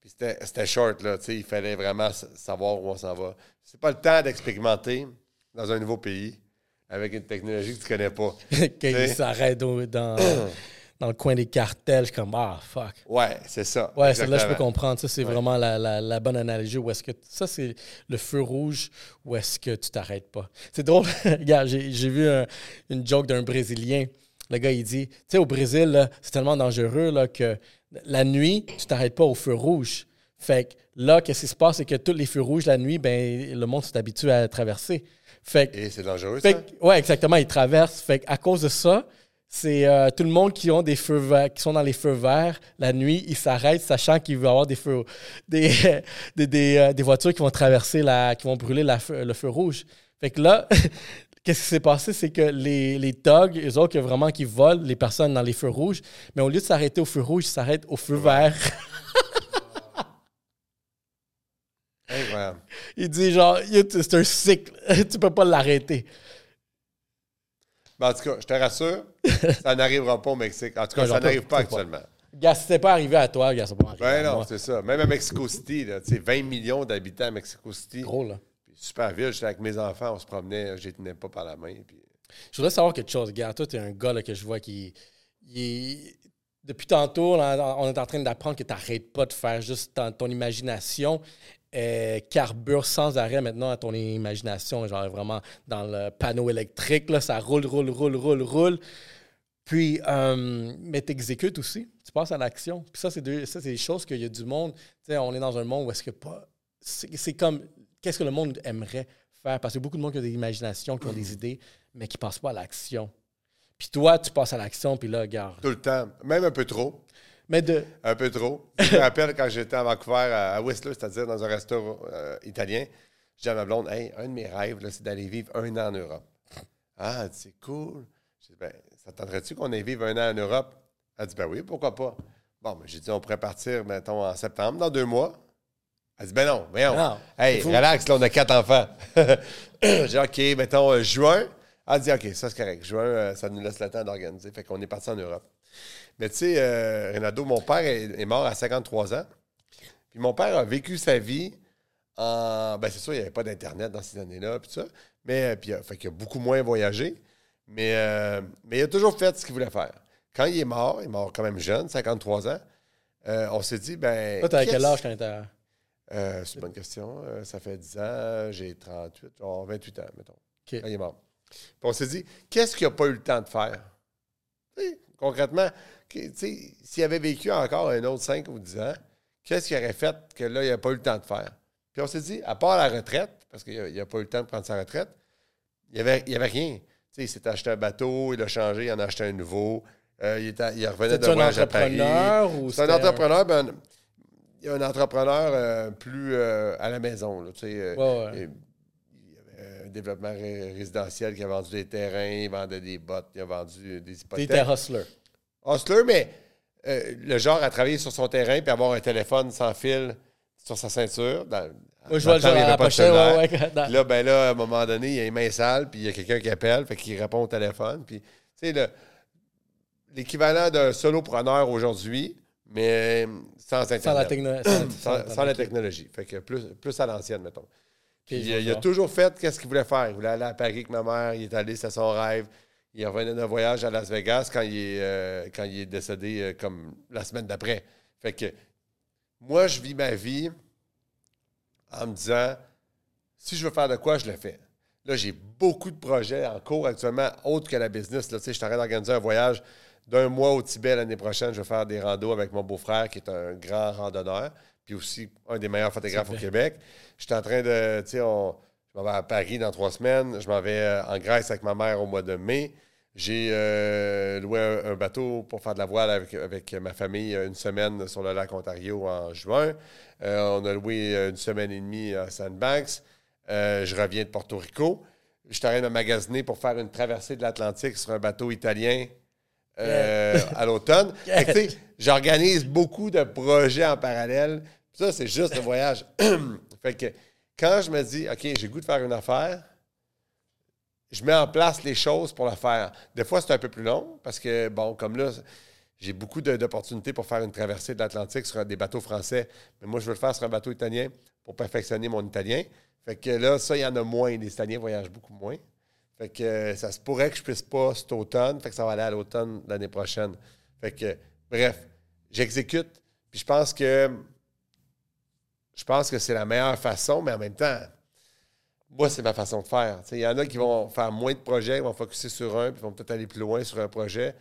Puis c'était short. Là, tu sais, il fallait vraiment savoir où on s'en va. C'est pas le temps d'expérimenter dans un nouveau pays avec une technologie que tu connais pas. [laughs] Qu'il s'arrête au- dans, [clears throat] dans le coin des cartels. Je suis comme, ah, fuck. Ouais, c'est ça. Ouais, celle-là, je peux comprendre. Ça, c'est vraiment la, la- la bonne analogie. Où est-ce que ça, c'est le feu rouge où est-ce que tu t'arrêtes pas. C'est drôle. [laughs] Regarde, j'ai vu un- une joke d'un Brésilien. Le gars, il dit, tu sais, au Brésil, là, c'est tellement dangereux là, que la nuit, tu t'arrêtes pas au feu rouge. Fait que là, qu'est-ce qui se passe, c'est que tous les feux rouges, la nuit, ben, le monde s'est habitué à traverser. Fait Et c'est dangereux, fait ça? ouais, exactement, ils traversent. Fait à cause de ça, c'est euh, tout le monde qui ont des feux verts, qui sont dans les feux verts la nuit, ils s'arrêtent sachant qu'il va y avoir des feux, [laughs] des, des, des, euh, des voitures qui vont traverser la, qui vont brûler la feu- le feu rouge. Fait que là, [laughs] qu'est-ce qui s'est passé, c'est que les, les thugs, eux autres, vraiment qui volent les personnes dans les feux rouges, mais au lieu de s'arrêter au feu rouge, ils s'arrêtent au feu vert. [laughs] Incroyable. Il dit genre, c'est un cycle, [laughs] tu peux pas l'arrêter. Mais en tout cas, je te rassure, [laughs] ça n'arrivera pas au Mexique. En tout cas, Ouais, ça n'arrive pas pas. actuellement. Gars, si c'était pas arrivé à toi, gars, ça peut arriver Ben à non, moi. c'est ça. Même à Mexico City, là, tu sais, 20 millions d'habitants à Mexico City. Gros, là. Puis Super ville. J'étais avec mes enfants, on se promenait, je les tenais pas par la main. Puis... Je voudrais savoir quelque chose, gars. Toi, tu es un gars là, que je vois qui. il Depuis tantôt, là, on est en train d'apprendre que tu n'arrêtes pas de faire juste ton, ton imagination. Euh, carbure sans arrêt maintenant à ton imagination, genre vraiment dans le panneau électrique, là, ça roule, roule, roule, roule, roule. Puis, euh, mais tu exécutes aussi, tu passes à l'action. Puis ça, c'est des choses qu'il y a du monde. Tu sais, on est dans un monde où est-ce que pas. C'est comme. Qu'est-ce que le monde aimerait faire? Parce a beaucoup de monde qui a des imaginations, qui ont des idées, mais qui ne passent pas à l'action. Puis toi, tu passes à l'action, puis là, regarde. Tout le temps. Même un peu trop. Mais de. Un peu trop. Je me rappelle quand j'étais à Vancouver, à Whistler, c'est-à-dire dans un restaurant euh, italien, j'ai dit à ma blonde, hey, un de mes rêves, c'est d'aller vivre un an en Europe. Ah, elle dit, c'est cool. J'ai dit, ben, ça t'aiderait-tu qu'on aille vivre un an en Europe? Elle dit, ben oui, pourquoi pas? Bon, ben, j'ai dit, on pourrait partir, mettons, en septembre, dans deux mois. Elle dit, ben non, voyons. Non, hey, relax, là, on a quatre enfants. [laughs] j'ai dit, OK, mettons, euh, juin. Elle dit, OK, ça, c'est correct. Juin, euh, ça nous laisse le temps d'organiser. Fait qu'on est parti en Europe. Mais tu sais, euh, Renato, mon père est, est mort à 53 ans. Puis mon père a vécu sa vie en. Ben, c'est sûr, il n'y avait pas d'Internet dans ces années-là, puis ça. Mais, euh, puis, euh, fait qu'il a beaucoup moins voyagé. Mais, euh, mais il a toujours fait ce qu'il voulait faire. Quand il est mort, il est mort quand même jeune, 53 ans, euh, on s'est dit, ben. Toi, t'avais quel âge quand t'étais. Euh, c'est une bonne question. Euh, ça fait 10 ans, j'ai 38, genre 28 ans, mettons. OK. Quand il est mort. Puis on s'est dit, qu'est-ce qu'il n'a pas eu le temps de faire? Concrètement, s'il avait vécu encore un autre 5 ou 10 ans, qu'est-ce qu'il aurait fait que là, il n'a pas eu le temps de faire? Puis on s'est dit, à part la retraite, parce qu'il n'a pas eu le temps de prendre sa retraite, il n'y avait, il avait rien. Tu sais, il s'est acheté un bateau, il a changé, il en a acheté un nouveau. Euh, il, était- il revenait C'est un voyage à Paris. entrepreneur ou C'est un entrepreneur, ben, il y a un entrepreneur euh, plus euh, à la maison. Là, Ouais, ouais. il- il y avait un développement ré- résidentiel qui a vendu des terrains, il vendait des bottes, il a vendu des hypothèques. T'étais hustler. Hustler, mais euh, le genre à travailler sur son terrain puis avoir un téléphone sans fil sur sa ceinture. Dans, Moi, je vois le genre à la pochette. Ouais, ouais, dans- Puis là, ben là, à un moment donné, il y a les mains sales, puis il y a quelqu'un qui appelle, fait qu'il répond au téléphone. Puis, tu sais, le- l'équivalent d'un solopreneur aujourd'hui, mais sans Internet. sans la technologie. Sans, sans la [clears throat] technologie. Fait que plus, plus à l'ancienne, mettons. Puis, il, il a toujours fait qu'est-ce qu'il voulait faire. Il voulait aller à Paris avec ma mère, il est allé, c'était son rêve. Il revenait d'un voyage à Las Vegas quand il est, euh, quand il est décédé euh, comme la semaine d'après. Fait que moi, je vis ma vie en me disant si je veux faire de quoi, je le fais. Là, j'ai beaucoup de projets en cours actuellement, autres que la business. Là, Tu sais, je suis en train d'organiser un voyage d'un mois au Tibet l'année prochaine. Je vais faire des randos avec mon beau-frère, qui est un grand randonneur, puis aussi un des meilleurs photographes au Québec. Je suis en train de, tu sais, on- je m'en vais à Paris dans trois semaines. Je m'en vais euh, en Grèce avec ma mère au mois de mai. J'ai euh, loué un, un bateau pour faire de la voile avec, avec ma famille une semaine sur le lac Ontario en juin. Euh, on a loué une semaine et demie à Sandbanks. Euh, je reviens de Porto Rico. Je suis en train de magasiner pour faire une traversée de l'Atlantique sur un bateau italien à l'automne. [laughs] J'organise beaucoup de projets en parallèle. Ça, c'est juste le voyage. [clears throat] fait que quand je me dis, OK, j'ai goût de faire une affaire, je mets en place les choses pour la faire. Des fois, c'est un peu plus long parce que, bon, comme là, j'ai beaucoup d'opportunités pour faire une traversée de l'Atlantique sur des bateaux français. Mais moi, je veux le faire sur un bateau italien pour perfectionner mon italien. Fait que là, ça, il y en a moins. Les Italiens voyagent beaucoup moins. Fait que euh, ça se pourrait que je puisse pas cet automne. Fait que ça va aller à l'automne l'année prochaine. Fait que, bref, j'exécute. Puis je pense que je pense que c'est la meilleure façon, mais en même temps, moi, c'est ma façon de faire. Il y en a qui vont faire moins de projets, ils vont focuser sur un, puis vont peut-être aller plus loin sur un projet.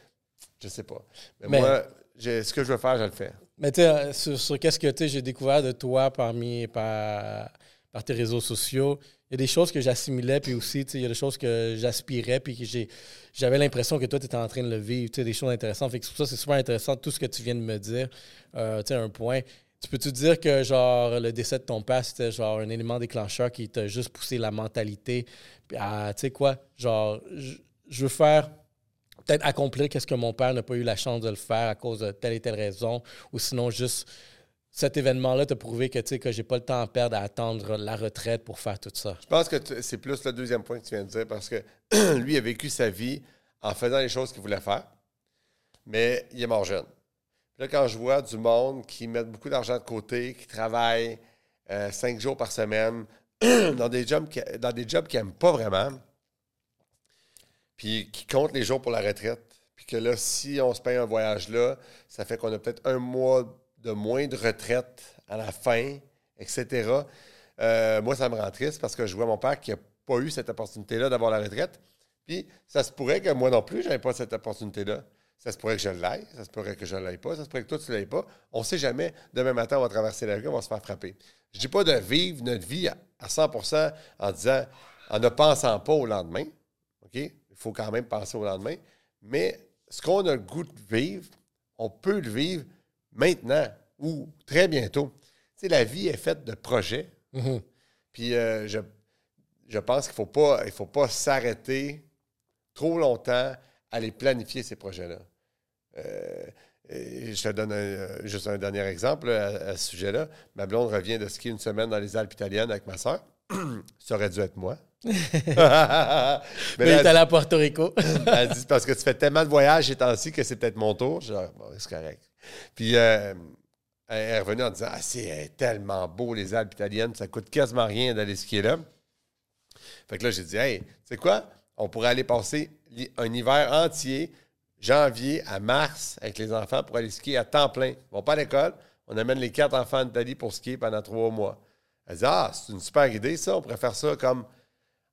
Je sais pas. Mais, Mais- moi, ce que je veux faire, je le fais. Mais tu sais, euh, sur, sur qu'est-ce que j'ai découvert de toi parmi par, par tes réseaux sociaux. Il y a des choses que j'assimilais, puis aussi, tu sais, il y a des choses que j'aspirais, puis que j'ai, j'avais l'impression que toi, tu étais en train de le vivre, tu sais, des choses intéressantes. Fait que ça, c'est super intéressant, tout ce que tu viens de me dire. Euh, tu sais, un point. Tu peux-tu dire que, genre, le décès de ton père, c'était, genre, un élément déclencheur qui t'a juste poussé la mentalité? À, tu sais quoi, genre, je, veux faire peut-être accomplir qu'est-ce que mon père n'a pas eu la chance de le faire à cause de telle et telle raison, ou sinon juste cet événement-là t'a prouvé que tu sais que j'ai pas le temps à perdre à attendre la retraite pour faire tout ça? Je pense que c'est plus le deuxième point que tu viens de dire parce que [clears throat] lui a vécu sa vie en faisant les choses qu'il voulait faire, mais il est mort jeune. Là, quand je vois du monde qui met beaucoup d'argent de côté, qui travaille euh, cinq jours par semaine [clears throat] dans des jobs dans des jobs qu'ils n'aiment pas vraiment, puis qui comptent les jours pour la retraite, puis que là, si on se paye un voyage là, ça fait qu'on a peut-être un mois de moins de retraite à la fin, etc. Euh, moi, ça me rend triste parce que je vois mon père qui n'a pas eu cette opportunité-là d'avoir la retraite. Puis, ça se pourrait que moi non plus, je n'avais pas cette opportunité-là. Ça se pourrait que je l'aille, ça se pourrait que je ne l'aille pas, ça se pourrait que toi, tu ne l'ailles pas. On ne sait jamais. Demain matin, on va traverser la rue, on va se faire frapper. Je ne dis pas de vivre notre vie à, à 100 en disant, en ne pensant pas au lendemain. OK? Il faut quand même penser au lendemain. Mais ce qu'on a le goût de vivre, on peut le vivre maintenant ou très bientôt. Tu sais, la vie est faite de projets. Puis euh, je, je pense qu'il ne faut pas, il faut pas s'arrêter trop longtemps à les planifier, ces projets-là. Euh, et je te donne un- juste un dernier exemple là, à, à ce sujet-là. Ma blonde revient de skier une semaine dans les Alpes italiennes avec ma soeur. [clears throat] Ça aurait dû être moi. [laughs] Mais Mais là, il est allé à Porto Rico. [laughs] elle dit parce que tu fais tellement de voyages ces temps-ci que c'est peut-être mon tour. Je dis, Ah, bon, c'est correct. Puis euh, elle est revenue en disant Ah, c'est tellement beau les Alpes italiennes, ça coûte quasiment rien d'aller skier là. Fait que là, j'ai dit Hey, tu sais quoi? On pourrait aller passer un hiver entier, janvier à mars, avec les enfants pour aller skier à temps plein. Ils vont pas à l'école, On amène les quatre enfants d'Italie pour skier pendant trois mois. Elle dit Ah, c'est une super idée, ça. On pourrait faire ça comme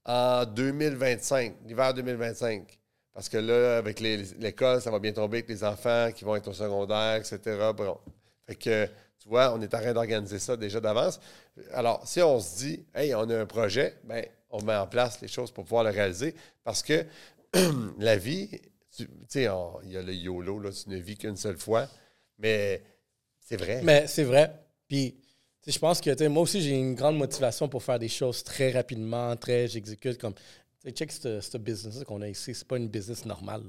en 2025, l'hiver 2025. Parce que là, avec l'école, ça va bien tomber avec les enfants qui vont être au secondaire, etc. Bon. Fait que, tu vois, on est en train d'organiser ça déjà d'avance. Alors, si on se dit, hey, on a un projet, bien, on met en place les choses pour pouvoir le réaliser. Parce que [clears throat] la vie, tu sais, il y a le YOLO, là, tu ne vis qu'une seule fois. Mais c'est vrai. Mais c'est vrai. Puis, je pense que moi aussi, j'ai une grande motivation pour faire des choses très rapidement, très, j'exécute comme. Check ce business qu'on a ici, c'est pas une business normale.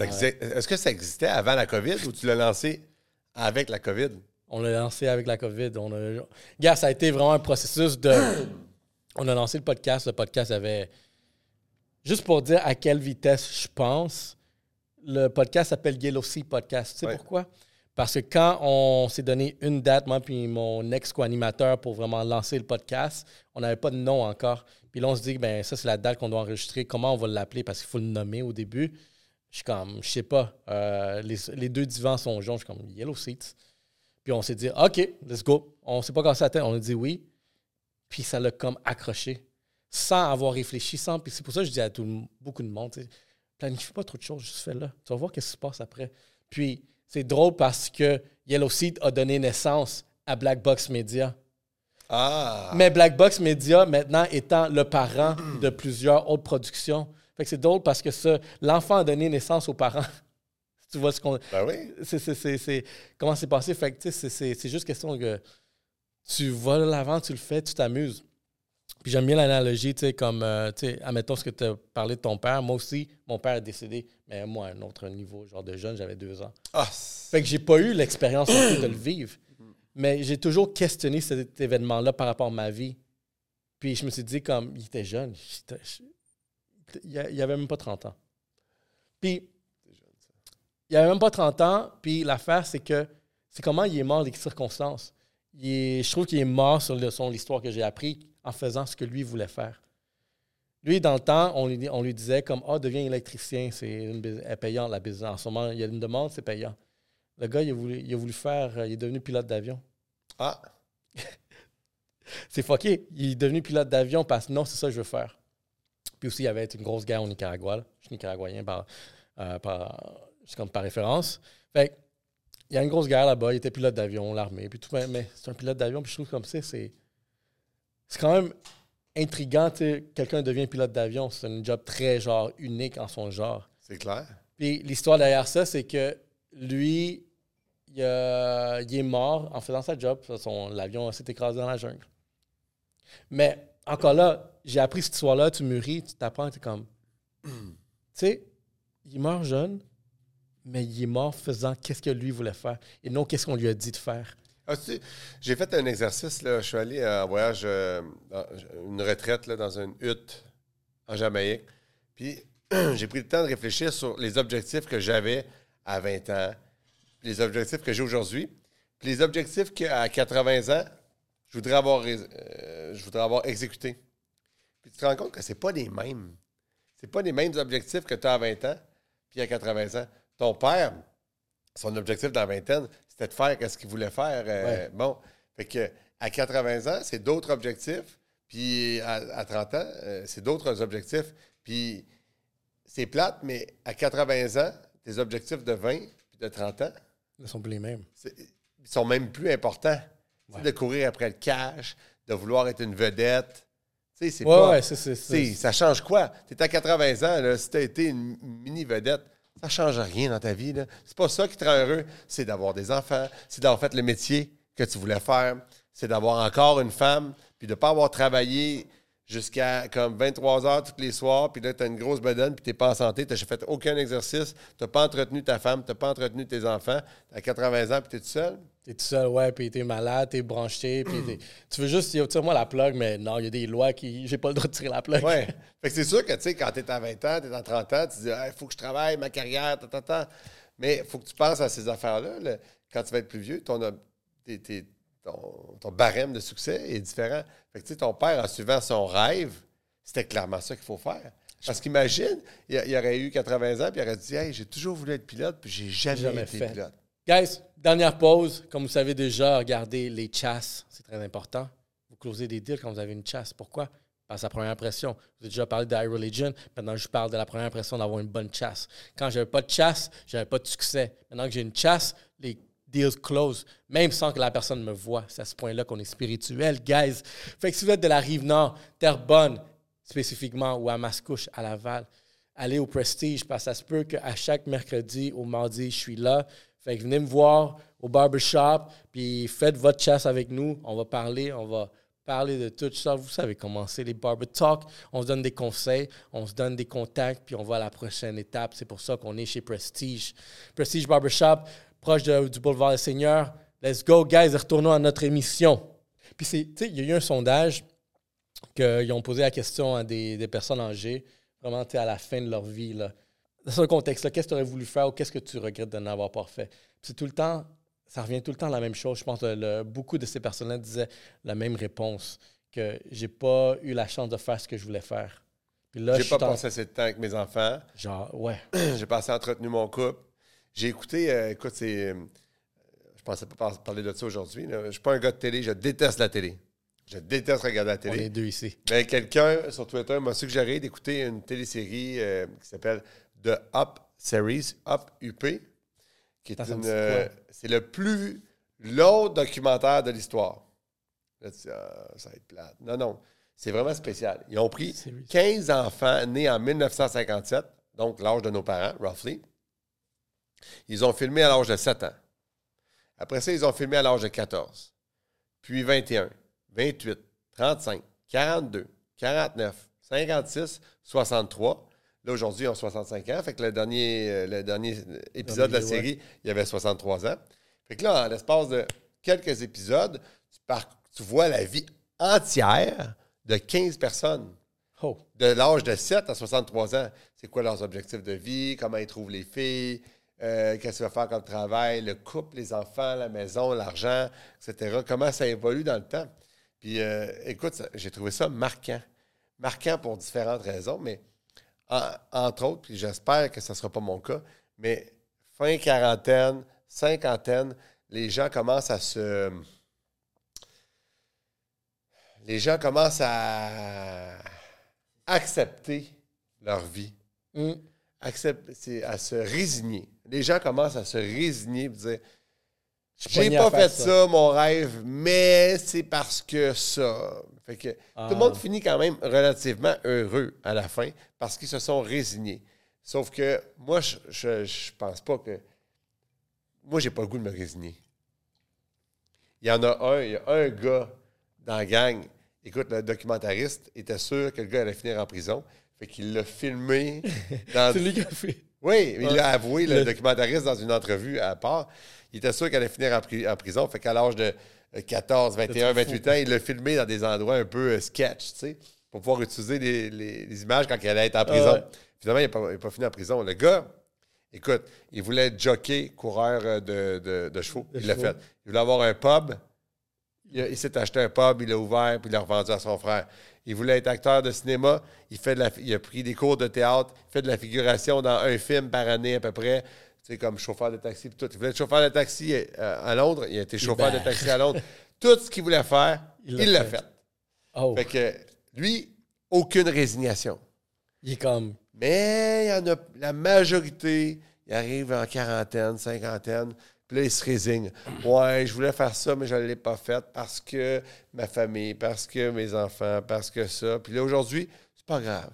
Est-ce que ça existait avant la COVID ou tu l'as lancé avec la COVID? On l'a lancé avec la COVID. On a... ça a été vraiment un processus de. [coughs] on a lancé le podcast. Le podcast avait. Juste pour dire à quelle vitesse je pense, le podcast s'appelle Yellow Sea Podcast. Tu sais pourquoi? Parce que quand on s'est donné une date, moi puis mon ex-co-animateur, pour vraiment lancer le podcast, on n'avait pas de nom encore. Puis là, on se dit, ben ça, c'est la date qu'on doit enregistrer. Comment on va l'appeler? Parce qu'il faut le nommer au début. Je suis comme, je sais pas. Euh, les, deux divans sont jaunes. Je suis comme, Yellow Seats. Puis on s'est dit, OK, let's go. On ne s'est pas cassé la tête. On a dit oui. Puis ça l'a comme accroché. Sans avoir réfléchi, sans. Puis c'est pour ça que je dis à tout, beaucoup de monde, planifie pas trop de choses, juste fais-le. Tu vas voir ce qui se passe après. Puis c'est drôle parce que Yellow Seed a donné naissance à Black Box Media. Ah. Mais Black Box Media, maintenant, étant le parent de plusieurs autres productions. Fait que c'est drôle parce que ça, l'enfant a donné naissance aux parents. [laughs] tu vois ce qu'on. Ben oui. C'est, comment c'est passé? Fait que, c'est, c'est juste question que tu vas l'avant, tu le fais, tu t'amuses. Puis j'aime bien l'analogie, tu sais, comme, euh, tu sais, admettons ce que tu as parlé de ton père. Moi aussi, mon père est décédé, mais moi, à un autre niveau, genre de jeune, j'avais deux ans. Ah, fait que j'ai pas eu l'expérience de le vivre. Mais j'ai toujours questionné cet événement-là par rapport à ma vie. Puis je me suis dit, comme, il était jeune. Il avait même pas 30 ans. Puis, il avait même pas 30 ans. Puis l'affaire, c'est que c'est comment il est mort, les circonstances. je trouve qu'il est mort sur l'histoire que j'ai appris en faisant ce que lui voulait faire. Lui, dans le temps, on lui, on lui disait comme Ah, oh, deviens électricien, c'est payant la business. En ce moment, il y a une demande, c'est payant. Le gars, il a voulu, il a voulu faire, euh, il est devenu pilote d'avion. Ah! [laughs] c'est fucké. Il est devenu pilote d'avion parce que non, c'est ça que je veux faire. Puis aussi, il y avait une grosse guerre au Nicaragua. Je suis nicaraguayen par, euh, par, comme par référence. Fait il y a une grosse guerre là-bas. Il était pilote d'avion, l'armée. Puis tout, mais c'est un pilote d'avion. Puis je trouve comme ça, c'est c'est quand même intriguant, quelqu'un devient pilote d'avion, c'est un job très genre unique en son genre. C'est clair. Puis l'histoire derrière ça, c'est que lui, il, est mort en faisant sa job. L'avion s'est écrasé dans la jungle. Mais encore là, j'ai appris cette histoire-là, tu mûris, tu t'apprends, tu es comme. [clears throat] tu sais, il meurt jeune, mais il est mort faisant qu'est-ce que lui voulait faire et non qu'est-ce qu'on lui a dit de faire. J'ai fait un exercice, je suis allé en voyage, euh, une retraite dans une hutte en Jamaïque. Puis [clears throat] j'ai pris le temps de réfléchir sur les objectifs que j'avais à 20 ans, les objectifs que j'ai aujourd'hui, puis les objectifs qu'à 80 ans, je voudrais avoir, euh, je voudrais avoir exécutés. Puis tu te rends compte que ce pas les mêmes. C'est pas les mêmes objectifs que tu as à 20 ans, puis à 80 ans. Ton père, son objectif dans la vingtaine, c'était de faire ce qu'il voulait faire. Euh, bon, fait que à 80 ans, c'est d'autres objectifs. Puis à, 30 ans, euh, c'est d'autres objectifs. Puis c'est plate, mais à 80 ans, tes objectifs de 20 puis de 30 ans. ne sont plus les mêmes. Ils sont même plus importants. De courir après le cash, de vouloir être une vedette. Tu sais, c'est pas. ça change quoi? Tu es à 80 ans, là, si tu as été une mini vedette, ça ne change rien dans ta vie. C'est pas ça qui te rend heureux. C'est d'avoir des enfants, c'est d'avoir fait le métier que tu voulais faire, c'est d'avoir encore une femme, puis de ne pas avoir travaillé jusqu'à comme 23 heures tous les soirs, puis là, tu as une grosse bedaine, puis tu n'es pas en santé, tu n'as fait aucun exercice, tu n'as pas entretenu ta femme, tu n'as pas entretenu tes enfants, tu as 80 ans, puis tu es tout seul. Tu es tout seul, ouais, puis tu es malade, tu es branché, puis [clears throat] tu veux juste, tire-moi la plug, mais non, il y a des lois qui. J'ai pas le droit de tirer la plug. Ouais. [laughs] Fait que c'est sûr que, tu sais, quand tu es à 20 ans, tu es à 30 ans, tu dis, il faut que je travaille, ma carrière, ta, ta, ta. Mais il faut que tu penses à ces affaires-là. Quand tu vas être plus vieux, ton, ton, barème de succès est différent. Fait que, tu sais, ton père, en suivant son rêve, c'était clairement ça qu'il faut faire. Parce qu'imagine, il, il, aurait eu 80 ans, puis il aurait dit Hey, j'ai toujours voulu être pilote, puis j'ai jamais, été pilote. Guys, dernière pause. Comme vous savez déjà, regardez les chasses. C'est très important. Vous closez des deals quand vous avez une chasse. Pourquoi? Parce que la première impression. Vous avez déjà parlé d'iReligion. Maintenant, je parle de la première impression d'avoir une bonne chasse. Quand j'avais pas de chasse, j'avais pas de succès. Maintenant que j'ai une chasse, les deals close, même sans que la personne me voie. C'est à ce point-là qu'on est spirituel, guys. Fait que si vous êtes de la Rive-Nord, Terrebonne, spécifiquement, ou à Mascouche, à Laval, allez au Prestige, parce que ça se peut qu'à chaque mercredi ou mardi, je suis là. Fait que venez me voir au barbershop, puis faites votre chasse avec nous. On va parler, on va parler de tout ça. Vous savez comment c'est, les barber talk. On se donne des conseils, on se donne des contacts, puis on va à la prochaine étape. C'est pour ça qu'on est chez Prestige. Prestige Barbershop, proche du boulevard des Seigneurs. Let's go, guys, retournons à notre émission. Puis, tu sais, il y a eu un sondage qu'ils ont posé la question à des, des personnes âgées, vraiment, à la fin de leur vie. Là. Dans ce contexte-là, qu'est-ce que tu aurais voulu faire ou qu'est-ce que tu regrettes de n'avoir pas fait? Puis C'est tout le temps, ça revient tout le temps à la même chose. Je pense que le- beaucoup de ces personnes-là disaient la même réponse, que j'ai pas eu la chance de faire ce que je voulais faire. Puis là, je J'ai pas passé assez de temps avec mes enfants. Genre, ouais. [clears throat] J'ai passé à entretenu mon couple. J'ai écouté, euh, écoute, c'est. euh, je pensais pas par- parler de ça aujourd'hui. Je suis pas un gars de télé, je déteste la télé. Je déteste regarder la On est télé. deux ici. Ben, quelqu'un sur Twitter m'a suggéré d'écouter une télésérie euh, qui s'appelle The Up Series, Up UP, qui est une. euh, c'est le plus long documentaire de l'histoire. Là, tu dis, Ah, ça va être plate. Non, non. C'est vraiment spécial. Ils ont pris Series. 15 enfants nés en 1957, donc l'âge de nos parents, roughly. Ils ont filmé à l'âge de 7 ans. Après ça, ils ont filmé à l'âge de 14. Puis 21, 28, 35, 42, 49, 56, 63. Là, aujourd'hui, ils ont 65 ans. Fait que le dernier, euh, le dernier épisode de la série, il y avait 63 ans. Fait que là, en l'espace de quelques épisodes, tu, par- tu vois la vie entière de 15 personnes Oh, de l'âge de 7 à 63 ans. C'est quoi leurs objectifs de vie, comment ils trouvent les filles, euh, qu'est-ce qu'ils vont faire comme travail, le couple, les enfants, la maison, l'argent, etc. Comment ça évolue dans le temps? Puis, euh, écoute, j'ai trouvé ça marquant. Marquant pour différentes raisons, mais entre autres, puis j'espère que ce ne sera pas mon cas, mais fin quarantaine, cinquantaine, les gens commencent à se. Les gens commencent à accepter leur vie. Accept- c'est à se résigner. Les gens commencent à se résigner et dire J'ai pas fait ça. ça. mon rêve, mais c'est parce que ça. Fait que Ah. tout le monde finit quand même relativement heureux à la fin parce qu'ils se sont résignés. Sauf que moi, je, je, je pense pas que. Moi, j'ai pas le goût de me résigner. Il y en a un, il y a un gars dans la gang. Écoute, le documentariste était sûr que le gars allait finir en prison. Fait qu'il l'a filmé [laughs] dans C'est lui qui a fait. oui, il Ouais. l'a avoué, le, Le- documentariste, dans une entrevue à part. Il était sûr qu'elle allait finir en, pri- en prison. Fait qu'à l'âge de 14, 21, C'est fou. 28 ans, il l'a filmé dans des endroits un peu euh, sketch, tu sais, pour pouvoir utiliser les, les- les images quand il allait être en prison. ouais. Finalement, il n'a pas, fini en prison. Le gars, écoute, il voulait être jockey, coureur euh, de, de- de chevaux. De il l'a fait. Il voulait avoir un pub. Il, s'est acheté un pub, il l'a ouvert, puis il l'a revendu à son frère. Il voulait être acteur de cinéma. Il, fait de la, il a pris des cours de théâtre. Il fait de la figuration dans un film par année à peu près. Tu sais, comme chauffeur de taxi. tout. Il voulait être chauffeur de taxi euh, à Londres. Il a été chauffeur de Ben. taxi à Londres. [laughs] tout ce qu'il voulait faire, Il l'a fait. fait. Oh, Fait que lui, aucune résignation. il est comme. Mais il y en a la majorité, ils arrivent en quarantaine, cinquantaine, puis là, ils se résignent. [clears throat] Ouais, je voulais faire ça, mais je ne l'ai pas fait parce que ma famille, parce que mes enfants, parce que ça. Puis là, aujourd'hui, c'est pas grave.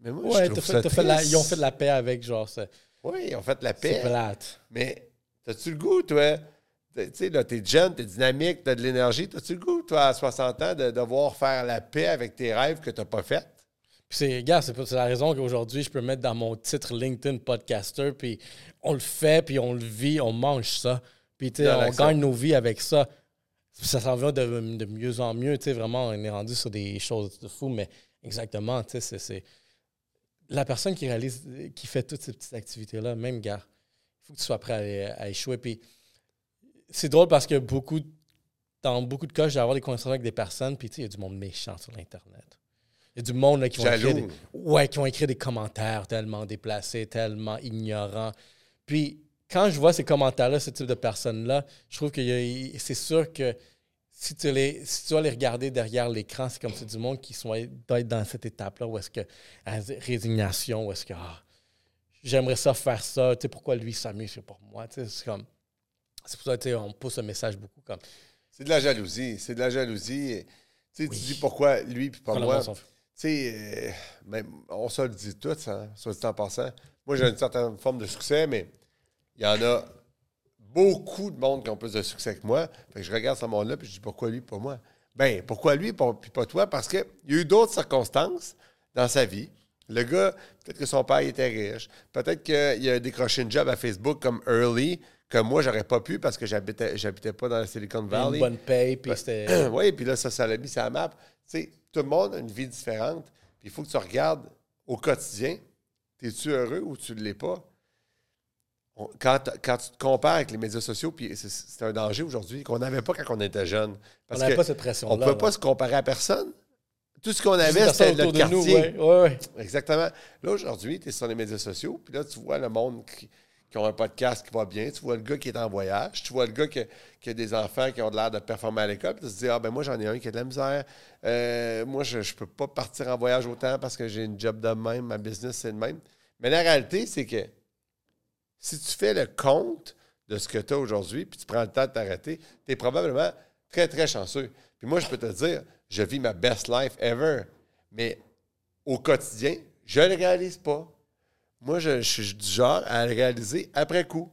Mais moi, Ouais, je trouve fait- ça la- ils ont fait de la paix avec, genre, c'est Oui, ils ont fait la c'est paix. plate. Mais as-tu le goût, toi? Tu sais, là, t'es jeune, t'es dynamique, t'as de l'énergie. As-tu le goût, toi, à 60 ans, de devoir faire la paix avec tes rêves que t'as pas fait? Puis c'est, gars, c'est, c'est la raison qu'aujourd'hui, je peux mettre dans mon titre LinkedIn podcaster, puis on le fait, puis on le vit, on mange ça. Puis, tu sais, on gagne nos vies avec ça. Ça s'en va de, de mieux en mieux, tu sais, vraiment, on est rendu sur des choses de fou, mais exactement, tu sais, c'est, c'est... La personne qui réalise, qui fait toutes ces petites activités-là, même, gars, il faut que tu sois prêt à, à échouer. Puis c'est drôle parce que beaucoup, dans beaucoup de cas, j'ai avoir des conversations avec des personnes, puis tu sais, il y a du monde méchant sur l'Internet. Il y a du monde là, qui, vont écrire des, ouais, qui vont écrire des commentaires tellement déplacés, tellement ignorants. Puis quand je vois ces commentaires-là, ce type de personnes-là, je trouve que c'est sûr que si tu, les, si tu vas les regarder derrière l'écran, c'est comme c'est du monde qui sont, doit être dans cette étape-là où est-ce que à résignation, où est-ce que ah, j'aimerais ça faire ça, tu sais, pourquoi lui s'amuse, c'est pour moi, tu sais, c'est comme. C'est pour ça que tu sais, on pousse ce message beaucoup comme. C'est de la jalousie. C'est de la jalousie. Tu sais, Oui. tu dis pourquoi lui puis pas Quand moi. Tu sais, euh, même, on se le dit tout, ça, soit dit en passant. Moi, j'ai une certaine forme de succès, mais il y en a beaucoup de monde qui ont plus de succès que moi. Fait que je regarde ce monde-là puis je dis pourquoi lui, pas moi? Ben, pourquoi lui, pas- puis pas toi? Parce qu'il y a eu d'autres circonstances dans sa vie. Le gars, peut-être que son père il était riche. Peut-être qu'il a décroché une job à Facebook comme early, que moi, j'aurais pas pu parce que j'habitais, j'habitais pas dans la Silicon Une Valley. bonne paye, puis c'était. [clears throat] oui, puis là, ça, ça l'a mis sur la map. Tu sais, tout le monde a une vie différente. Puis il faut que tu regardes au quotidien. Es-tu heureux ou tu ne l'es pas? On- quand, quand tu te compares avec les médias sociaux, puis c'est- un danger aujourd'hui qu'on n'avait pas quand on était jeune. on Parce n'avait que pas cette on pression-là. ne pouvait pas se comparer à personne. Tout ce qu'on avait, c'était notre de quartier. ouais, ouais, ouais. Exactement. Là, aujourd'hui, tu es sur les médias sociaux, puis là, tu vois le monde qui, qui ont un podcast qui va bien, tu vois le gars qui est en voyage, tu vois le gars qui, a- qui a des enfants qui ont de l'air de performer à l'école, puis tu te dis, ah ben moi, j'en ai un qui a de la misère. Euh, moi, je ne peux pas partir en voyage autant parce que j'ai une job de même, ma business, c'est de même. Mais la réalité, c'est que si tu fais le compte de ce que tu as aujourd'hui, puis tu prends le temps de t'arrêter, tu es probablement très, très chanceux. Puis moi, je peux te dire, je vis ma best life ever. Mais au quotidien, je ne le réalise pas. Moi, je, je suis du genre à le réaliser après coup.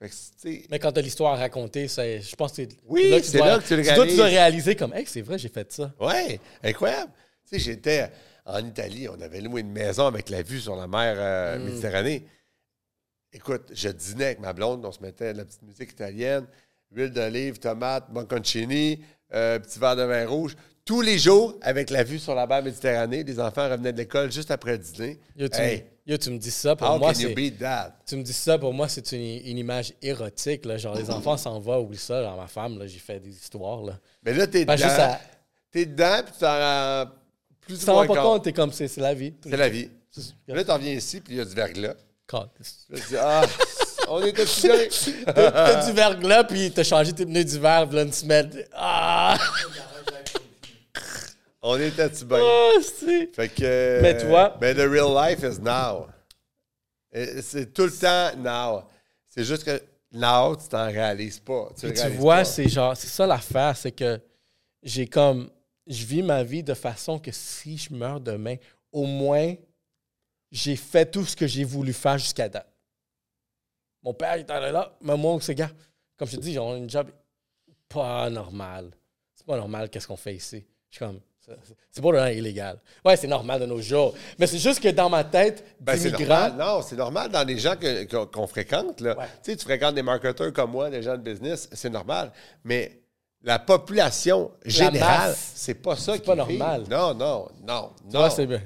Fait que, tu sais, Mais quand tu as l'histoire à raconter, c'est- je pense que c'est Oui, là que dois- là que tu le dois- Tu dois réalises. réaliser comme, hey, c'est vrai, j'ai fait ça. Ouais, incroyable. Tu sais, j'étais en Italie, on avait loué une maison avec la vue sur la mer euh, Méditerranée. Écoute, je dînais avec ma blonde, on se mettait de la petite musique italienne, huile d'olive, tomate, bocconcini, euh, petit verre de vin rouge. Tous les jours, avec la vue sur la mer Méditerranée, les enfants revenaient de l'école juste après le dîner. Yo, tu, Hey, me, yo, tu me dis ça, pour how moi, can you c'est... beat that? Tu me dis ça, pour moi, c'est une, une image érotique. Là. Genre, les enfants s'en vont, oublie ça. Genre, ma femme, j'ai fait des histoires. Là. Mais là, t'es dedans. à- T'es dedans, puis tu t'en rends plus Tu ou t'en moins pas compte. t'es comme, c'est, c'est la vie. C'est la vie. Là, t'en viens ici, puis il y a du verglas. Là, dis, ah, on était [laughs] bien. T'as du verglas, puis t'as changé tes pneus d'hiver, puis là, une semaine. Ah! On était-tu bien? C'est... Fait que. Mais toi- Ben, the real life is now. C'est tout le temps now. C'est juste que now, tu t'en réalises pas. Tu, tu vois, c'est genre, c'est ça l'affaire, c'est que j'ai comme, je vis ma vie de façon que si je meurs demain, au moins, j'ai fait tout ce que j'ai voulu faire jusqu'à date. Mon père il était là, mais moi, c'est gars, comme je te dis, j'ai une job pas normal. C'est pas normal qu'est-ce qu'on fait ici. Je suis comme, c'est- c'est pas vraiment illégal. Ouais, c'est normal de nos jours. Mais c'est juste que dans ma tête, Ben, c'est normal. Non, c'est normal dans les gens qu'on fréquente. Là. Ouais. Tu sais, tu fréquentes des marketeurs comme moi, des gens de business, c'est normal. Mais la population générale, c'est pas ça qui pas normal. Non, non, non, tu vois, non. c'est bien.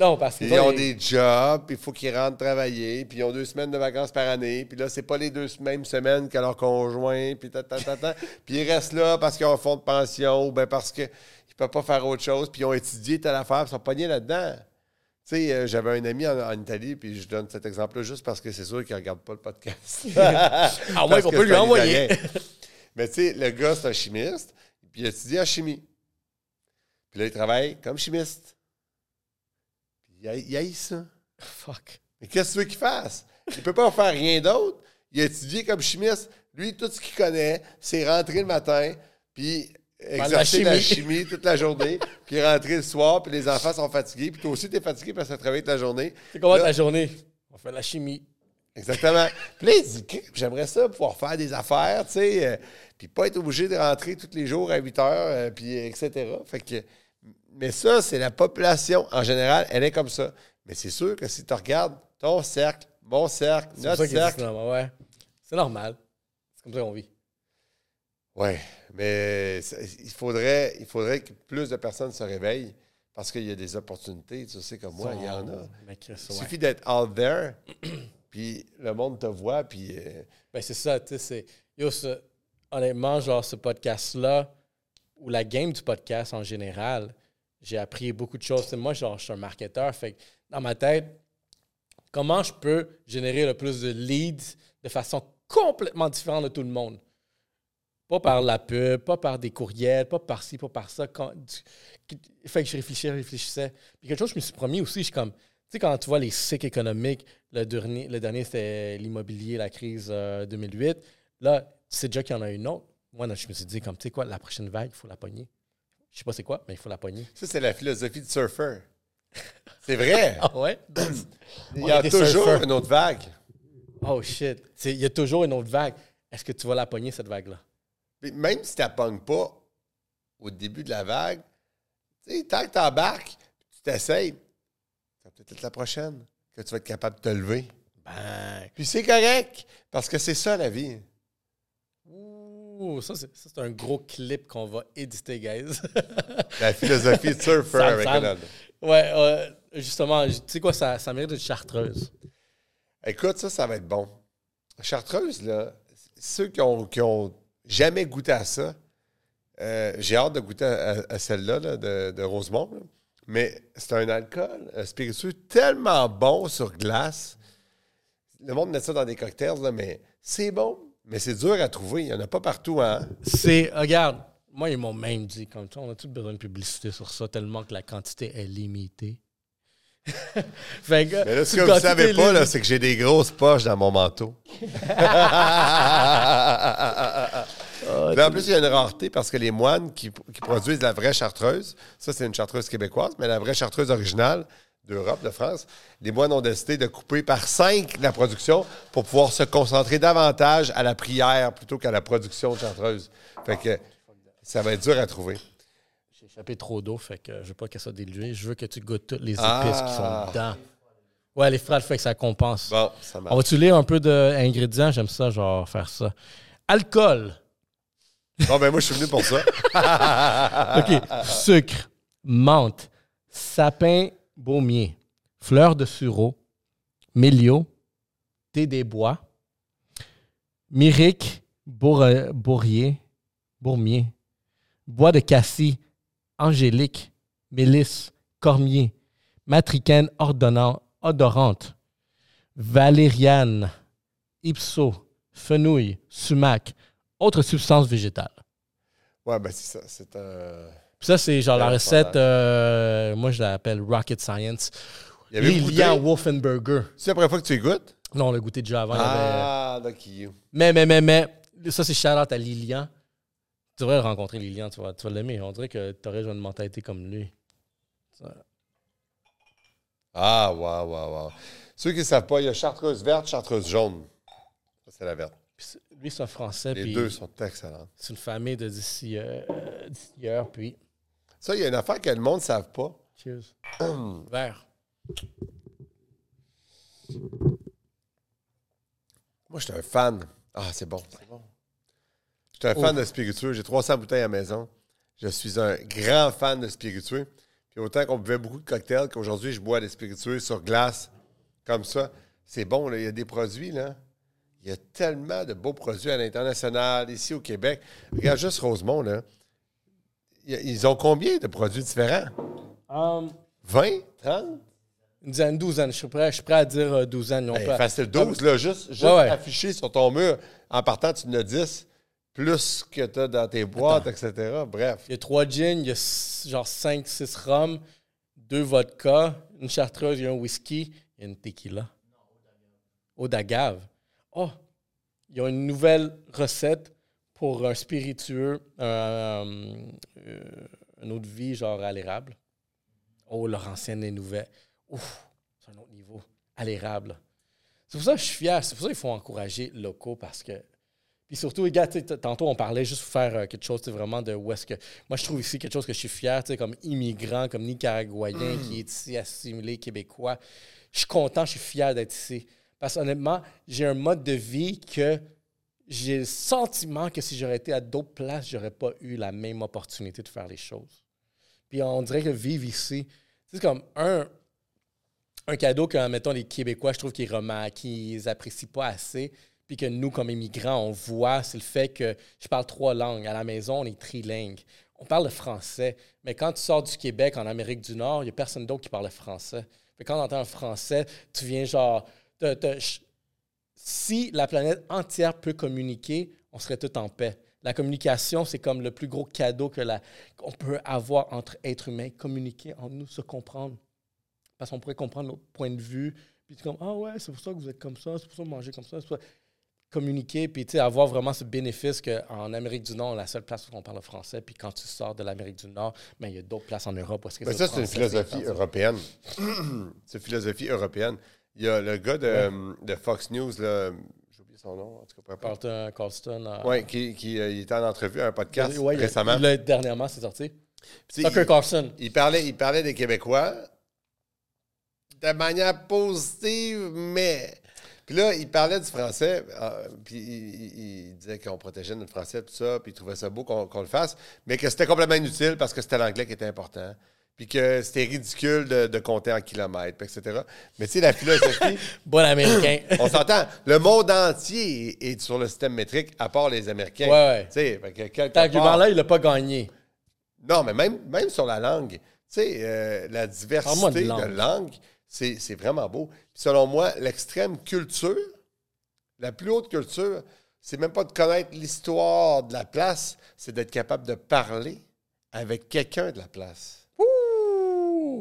Non, parce que Ils ont des jobs, puis il faut qu'ils rentrent travailler, puis ils ont deux semaines de vacances par année, puis là, c'est pas les deux mêmes semaines que leur conjoint, puis ta, ta, ta, ta. [laughs] puis ils restent là parce qu'ils ont un fonds de pension, ou bien parce qu'ils ne peuvent pas faire autre chose, puis ils ont étudié telle affaire, puis ils sont pognés là-dedans. Tu sais, euh, j'avais un ami en, en Italie, puis je donne cet exemple-là juste parce que c'est sûr qu'il ne regarde pas le podcast. [laughs] Ah, ouais, que peut lui envoyer. Mais tu sais, le gars, c'est un chimiste, puis il étudie en chimie. Puis là, il travaille comme chimiste. Il haï- il haït ça. [laughs] Fuck. Mais qu'est-ce que tu veux qu'il fasse? Il peut pas faire rien d'autre. Il a étudié comme chimiste. Lui, tout ce qu'il connaît, c'est rentrer le matin, puis exercer la la chimie. toute la journée, [laughs] puis rentrer le soir, puis les enfants sont fatigués, puis toi aussi, tu es fatigué parce que tu as travaillé toute la journée. C'est comment ta journée? On fait la chimie. Exactement. Puis là, il dit, j'aimerais ça pouvoir faire des affaires, tu sais, euh, puis pas être obligé de rentrer tous les jours à 8 heures, euh, puis etc. Fait que, mais ça, c'est la population en général, elle est comme ça. Mais c'est sûr que si tu regardes ton cercle, mon cercle, notre cercle, c'est normal. Ouais. C'est normal. C'est comme ça qu'on vit. Oui, mais il faudrait, il faudrait que plus de personnes se réveillent parce qu'il y a des opportunités. Tu sais, comme moi, il y en a. Mais Il ouais. suffit d'être out there, [clears throat] puis le monde te voit, puis euh, Ben, c'est ça, tu sais, c'est... Yo, ce- honnêtement, genre, ce podcast-là, ou la game du podcast en général, j'ai appris beaucoup de choses. Moi, genre, je suis un marketeur, fait que dans ma tête, comment je peux générer le plus de leads de façon complètement différent de tout le monde? Pas par la pub, pas par des courriels, pas par ci, pas par ça. Fait que je réfléchissais, réfléchissais. Puis quelque chose je me suis promis aussi, je suis comme, tu sais, quand tu vois les cycles économiques, le dernier, le dernier c'était l'immobilier, la crise euh, 2008. Là, c'est déjà qu'il y en a une autre. Moi, je me suis dit, comme, tu sais quoi, la prochaine vague, il faut la pogner. Je sais pas c'est quoi, mais il faut la pogner. Ça, c'est la philosophie du surfeur. C'est vrai. [laughs] Ah ouais? [clears throat] Il [clears throat] y a toujours surfeurs. une autre vague. oh shit. Il y a toujours une autre vague. Est-ce que tu vas la pogner, cette vague-là? Même si tu n'appognes pas au début de la vague, tant que tu embarques, tu t'essayes, ça va peut-être être la prochaine que tu vas être capable de te lever. Ben. Puis c'est correct, parce que c'est ça la vie. Ouh, ça, c'est un gros clip qu'on va éditer, guys. [laughs] La philosophie de surfer avec ouais, euh, justement, tu sais quoi, ça, ça mérite une chartreuse. Écoute, ça, ça va être bon. Chartreuse, là, ceux qui ont, qui ont jamais goûté à ça, euh, j'ai hâte de goûter à, à celle-là là, de, de Rosemont. là. Mais c'est un alcool un spiritueux tellement bon sur glace. Le monde met ça dans des cocktails, là, mais c'est bon. Mais c'est dur à trouver. Il n'y en a pas partout. Hein? C'est, regarde, moi, ils m'ont même dit, comme ça, on a tout besoin de publicité sur ça, tellement que la quantité est limitée? [laughs] fait que, Mais là, ce que vous ne savez pas, là, c'est que j'ai des grosses poches dans mon manteau. [laughs] Puis en plus, il y a une rareté parce que les moines qui, qui produisent la vraie chartreuse, ça, c'est une chartreuse québécoise, mais la vraie chartreuse originale d'Europe, de France, les moines ont décidé de couper par cinq la production pour pouvoir se concentrer davantage à la prière plutôt qu'à la production de chartreuse. Fait que ça va être dur à trouver. J'ai échappé trop d'eau, fait que je veux pas que ça dilué. Je veux que tu goûtes toutes les épices Ah. qui sont dedans. Ouais, les frères, fait que ça compense. Bon, ça On va-tu lire un peu d'ingrédients? J'aime ça, genre, faire ça. Alcool. Bon, ben moi, je suis venu pour ça. [laughs] OK. Sucre, menthe, sapin baumier, fleur de sureau, mélio, thé des bois, bourre- bourrier, bourmier, bois de cassis, angélique, mélisse, cormier, matricaine ordonnant, odorante, valériane, ipso, fenouil, sumac, autres substances végétales. Ouais, ben c'est ça. C'est un. Puis ça, c'est genre la recette, euh, moi je l'appelle Rocket Science. Il y avait goûté? Wolfenberger. C'est la première fois que tu y goûtes? Non, on l'a goûté déjà avant. il y avait- Ah, donc you. Mais, mais, mais, mais, ça c'est shout out à Lilian. Tu devrais le rencontrer, Lilian, tu vas, tu vas l'aimer. On dirait que tu aurais une mentalité comme lui. Ah, wow, wow, wow. Ceux qui ne savent pas, il y a chartreuse verte, chartreuse jaune. Ça, c'est la verte. Puis c'est- lui, c'est un Français, Les puis deux sont excellents. c'est une famille de d'ici euh, d'ici puis Ça, il y a une affaire que le monde ne savent pas. cheers. Vert. Moi, je suis un fan. Ah, c'est bon, c'est bon. Je suis un fan de spiritueux. J'ai 300 bouteilles à la maison. Je suis un grand fan de spiritueux. Puis autant qu'on buvait beaucoup de cocktails qu'aujourd'hui, je bois des spiritueux sur glace, comme ça. C'est bon, là. il y a des produits, là. Il y a tellement de beaux produits à l'international, ici au Québec. Regarde juste Rosemont, là. Ils ont combien de produits différents? Um, 20? 30? une dizaine, douzaine. Je suis prêt, je suis prêt à dire douzaine. On Ben, peut- facile 12, là, juste, juste Ouais, ouais. affiché sur ton mur. En partant, tu en as 10, plus que tu as dans tes boîtes, etc. Bref. Il y a trois gins, il y a genre 5, 6 rums, deux vodka, une chartreuse, il y a un whisky, il y a une tequila. Eau d'agave. Oh, il y a une nouvelle recette pour un spiritueux, euh, une de vie genre à l'érable. Oh, leur ancienne est nouvelle. Ouf, c'est un autre niveau. À l'érable. C'est pour ça que je suis fier. C'est pour ça qu'il faut encourager locaux parce que. Puis surtout, les gars, tantôt, on parlait juste pour faire euh, quelque chose, vraiment de où est-ce que. Moi, je trouve ici quelque chose que je suis fier, tu sais, comme immigrant, comme Nicaraguayen qui est ici, assimilé, québécois. Je suis content, je suis fier d'être ici. Parce honnêtement, j'ai un mode de vie que j'ai le sentiment que si j'aurais été à d'autres places, j'aurais pas eu la même opportunité de faire les choses. Puis on dirait que vivre ici, c'est comme un, un cadeau que, mettons, les Québécois, je trouve qu'ils qu'ils apprécient pas assez, puis que nous, comme immigrants, on voit, c'est le fait que je parle trois langues. À la maison, on est trilingue. On parle le français. Mais quand tu sors du Québec, en Amérique du Nord, il n'y a personne d'autre qui parle le français. Fait quand on entend un français, tu viens genre. te- si la planète entière peut communiquer, on serait tout en paix. La communication, c'est comme le plus gros cadeau que la, qu'on peut avoir entre êtres humains. Communiquer en nous, se comprendre. Parce qu'on pourrait comprendre notre point de vue. Puis tu comme, ah ouais, c'est pour ça que vous êtes comme ça, c'est pour ça que vous mangez comme ça. C'est pour ça communiquer, puis tu sais, avoir vraiment ce bénéfice qu'en Amérique du Nord, la seule place où on parle français, puis quand tu sors de l'Amérique du Nord, ben, il y a d'autres places en Europe où que Mais ça, [clears throat] c'est une philosophie européenne. c'est une philosophie européenne. Il y a le gars de, de Fox News, là, j'ai oublié son nom, en tout cas. Carlton, Colston. euh, Oui, qui, qui euh, il était en entrevue à un podcast ouais, récemment. il dernièrement, c'est sorti. Puis, Tucker il- Carlson. Il parlait, il parlait des Québécois de manière positive, mais. Puis là, il parlait du français, euh, puis il, disait qu'on protégeait notre français, tout ça, puis il trouvait ça beau qu'on qu'on le fasse, mais que c'était complètement inutile parce que c'était l'anglais qui était important, puis que c'était ridicule de, de compter en kilomètres, etc. Mais tu sais, la philosophie, [laughs] Bon américain. [laughs] on s'entend, le monde entier est, est sur le système métrique, à part les Américains. Ouais, ouais. Tu sais, argument-là, il l'a pas gagné. non, mais même, même sur la langue, tu sais, euh, la diversité de langue. langue, c'est c'est vraiment beau. Puis selon moi, l'extrême culture, la plus haute culture, c'est même pas de connaître l'histoire de la place, c'est d'être capable de parler avec quelqu'un de la place.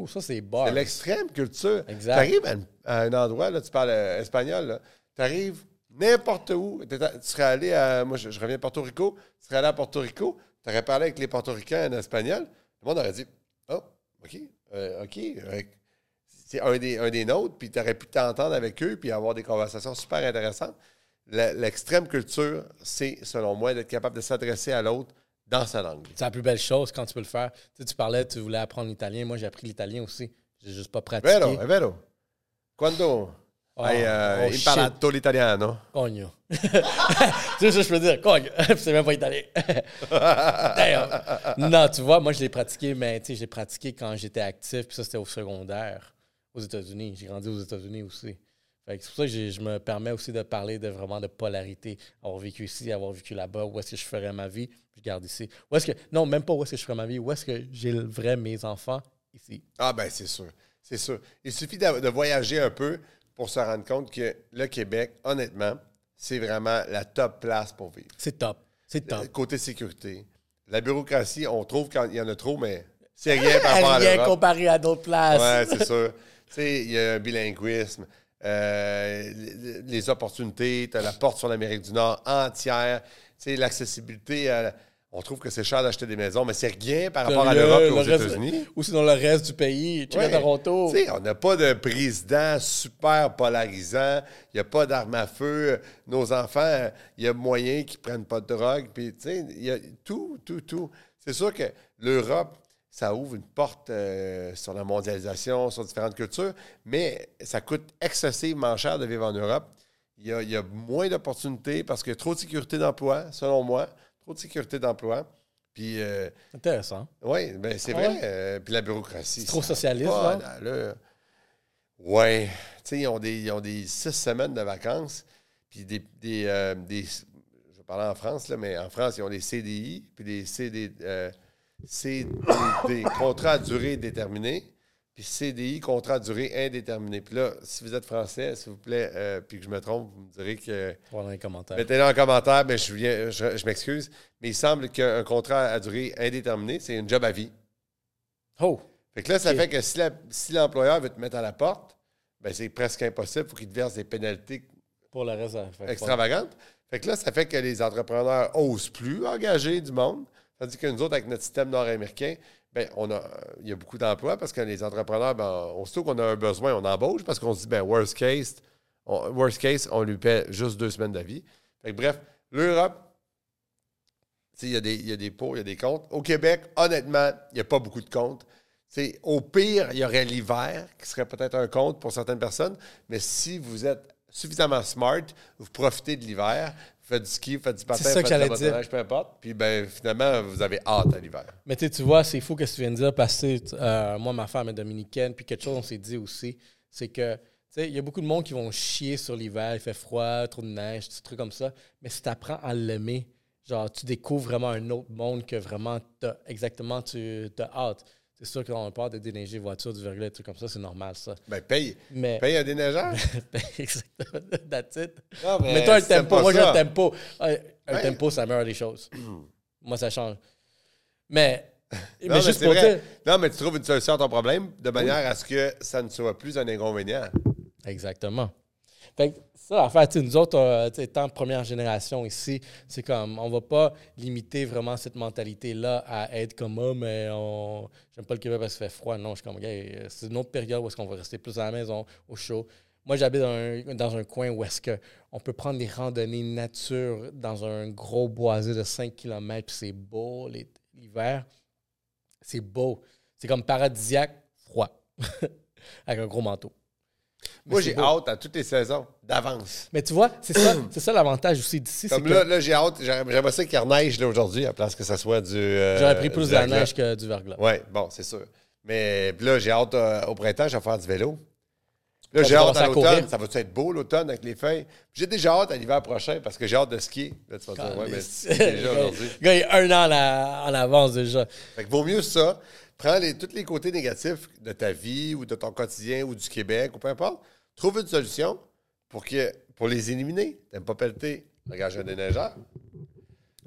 Ouh, ça, c'est. C'est l'extrême culture. Exact. Tu arrives à, un- à un endroit, là, tu parles euh, espagnol, tu arrives n'importe où. À- Tu serais allé à. Moi, je, je reviens de Porto Rico. Tu serais allé à Porto Rico, tu aurais parlé avec les portoricains en espagnol. Le monde aurait dit Oh, OK, euh, OK. c'est un des, un des nôtres, puis tu aurais pu t'entendre avec eux, puis avoir des conversations super intéressantes. L'extrême culture, c'est, selon moi, d'être capable de s'adresser à l'autre dans sa langue. C'est la plus belle chose quand tu peux le faire. Tu, sais, tu parlais, tu voulais apprendre l'italien. Moi, j'ai appris l'italien aussi. J'ai juste pas pratiqué. Vero, è vero. Quando Oh, hai oh, uh, shit. imparato l'italiano? Cogno. [laughs] tu sais ce que je peux dire? Cogno. [laughs] c'est même pas italien. [laughs] D'ailleurs. Non, tu vois, moi, je l'ai pratiqué, mais tu sais, j'ai pratiqué quand j'étais actif, puis ça, c'était au secondaire, aux États-Unis. J'ai grandi aux États-Unis aussi. C'est pour ça que je me permets aussi de parler de vraiment de polarité. Avoir vécu ici, avoir vécu là-bas, où est-ce que je ferais ma vie, je garde ici. Où est-ce que, non, même pas où est-ce que je ferais ma vie, où est-ce que vrai mes enfants? Ici. Ah ben c'est sûr, c'est sûr. Il suffit de, de voyager un peu pour se rendre compte que le Québec, honnêtement, c'est vraiment la top place pour vivre. C'est top. C'est top. Côté sécurité. La bureaucratie, on trouve qu'il y en a trop, mais c'est rien par rapport à [laughs] Rien comparé à d'autres places. Ouais, c'est sûr. Tu sais, il y a un bilinguisme, euh, les, les opportunités, tu as la porte sur l'Amérique du Nord entière, tu sais, l'accessibilité. à- on trouve que c'est cher d'acheter des maisons, mais c'est rien par rapport à Le- l'Europe et aux États-Unis. Ou sinon le reste du pays. Tu Ouais. à Toronto. Tu sais, on n'a pas de président super polarisant. Il n'y a pas d'armes à feu. Nos enfants, il y a moyen qu'ils ne prennent pas de drogue. Puis, tu sais, il y a tout, tout, tout. C'est sûr que l'Europe, ça ouvre une porte euh, sur la mondialisation, sur différentes cultures, mais ça coûte excessivement cher de vivre en Europe. Il y a, il y a moins d'opportunités parce qu'il y a trop de sécurité d'emploi, selon moi. Trop de sécurité d'emploi. Puis, euh, Intéressant. oui, ben c'est vrai. Euh, puis la bureaucratie. C'est trop socialiste, là? Ouais. Tu sais, ils ont, des, ils ont des six semaines de vacances. Puis des. des, des- je parler en France, là, mais en France, ils ont des CDI, puis des CD, euh, CDD, contrats à durée déterminée, puis CDI, contrat à durée indéterminée. Puis là, si vous êtes français, s'il vous plaît, euh, puis que je me trompe, vous me direz que. Voir dans les commentaires. Mettez-le en commentaire, mais je, viens- je, je m'excuse. Mais il semble qu'un contrat à durée indéterminée, c'est une job à vie. Oh! Fait que là, ça fait que si, la- si l'employeur veut te mettre à la porte, ben c'est presque impossible. Il faut qu'il te verse des pénalités Pour ça fait extravagantes. Fait que là, ça fait que les entrepreneurs osent plus engager du monde. Tandis que nous autres, avec notre système nord-américain, ben, on a, il y a beaucoup d'emplois parce que les entrepreneurs, ben, aussitôt qu'on a un besoin, on embauche parce qu'on se dit, ben, worst case, on, worst case, on lui paie juste deux semaines d'avis. Bref, l'Europe, il y, a des- y a des pots, il y a des comptes. Au Québec, honnêtement, il n'y a pas beaucoup de comptes. Au pire, il y aurait l'hiver, qui serait peut-être un compte pour certaines personnes, mais si vous êtes suffisamment smart, vous profitez de l'hiver, faites du ski, faites du patin, j'allais du motoneige, peu importe, puis ben, finalement, vous avez hâte à l'hiver. Mais tu vois, c'est fou que tu viens de dire parce que euh, moi, ma femme est dominicaine, puis quelque chose on s'est dit aussi, c'est que tu sais, il y a beaucoup de monde qui vont chier sur l'hiver, il fait froid, trop de neige, des trucs comme ça. Mais si tu apprends à l'aimer, genre, tu découvres vraiment un autre monde que vraiment, t'as- exactement, tu as hâte. C'est sûr qu'on a peur de déneiger voiture, du verglas, des trucs comme ça, c'est normal, ça. Ben, paye. Mais. Paye un déneigeur. [laughs] Exactement. That's it. Non, mais Mets-toi un si tempo. Moi, j'ai un tempo. Un, un Ouais. tempo, ça meurt les choses. Moi, ça change. Mais, [laughs] Non, mais juste pour dire. Non, mais tu trouves une solution à ton problème de manière à ce que ça ne soit plus un inconvénient. Exactement. Fait que ça, tu sais, nous autres, euh, étant première génération ici, c'est comme, on va pas limiter vraiment cette mentalité-là à être comme, oh, mais on, j'aime pas le Québec parce qu'il fait froid. Non, je suis comme, euh, c'est une autre période où est-ce qu'on va rester plus à la maison, au chaud. Moi, j'habite dans un, dans un coin où est-ce que on peut prendre des randonnées nature dans un gros boisé de 5 km, c'est beau l'hi- l'hiver. C'est beau. C'est comme paradisiaque, froid. [laughs] Avec un gros manteau. Mais Moi, j'ai beau. hâte à toutes les saisons, d'avance. Mais tu vois, c'est ça, [clears throat] c'est ça l'avantage aussi d'ici. c'est Comme que là, là j'ai hâte. J'aimerais j'aimerais ça qu'il reneige là, aujourd'hui, à place que ça soit du. euh, J'aurais pris plus de la verglas. neige que du verglas. Oui, bon, c'est sûr. Mais là, j'ai hâte euh, au printemps, je vais faire du vélo. Là, j'ai hâte à l'automne. Ça va être beau l'automne avec les feuilles? J'ai déjà hâte à l'hiver prochain parce que j'ai hâte de skier. Là, tu vas dire, ouais, mais c'est déjà [laughs] aujourd'hui. Le gars, il est un an en, a- en avance déjà. Fait que vaut mieux ça. Prends les, tous les côtés négatifs de ta vie ou de ton quotidien ou du Québec ou peu importe. Trouve une solution pour, que, pour les éliminer. T'aimes pas pelleter? Engage un déneigeur.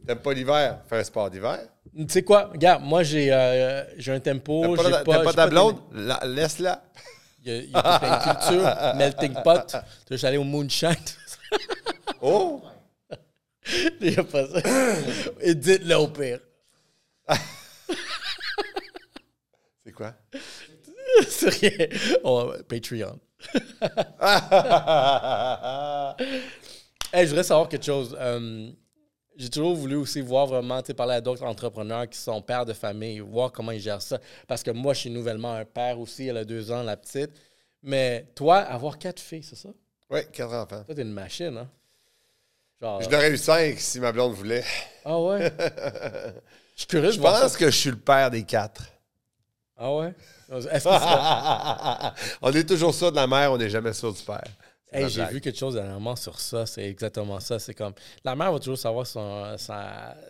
T'aimes pas l'hiver? Fais un sport d'hiver. Tu sais quoi? Regarde, moi, j'ai euh, j'ai un tempo. T'aimes pas, pas j'ai ta de- blonde? La- Laisse-la. Il y a, il y a toute une culture, [laughs] melting pot. Tu j'allais au moonshine? Oh! [laughs] Il n'y a pas ça. Et dites-le au pire. [laughs] C'est quoi? [laughs] C'est rien. Va- Patreon. [laughs] Hey, je voudrais savoir quelque chose. Euh, j'ai toujours voulu aussi voir vraiment, tu parler à d'autres entrepreneurs qui sont pères de famille, voir comment ils gèrent ça. Parce que moi, je suis nouvellement un père aussi, elle a deux ans, la petite. Mais toi, avoir quatre filles, c'est ça? oui, quatre enfants. Toi, t'es une machine, hein? Genre. Je l'aurais eu cinq si ma blonde voulait. Ah ouais? [laughs] Je suis curieux Je pense ça. que je suis le père des quatre. Ah ouais? Est-ce que ça- [laughs] on est toujours sûr de la mère, on n'est jamais sûr du père. Hey, j'ai vu quelque chose dernièrement sur ça. C'est exactement ça. C'est comme la mère va toujours savoir son,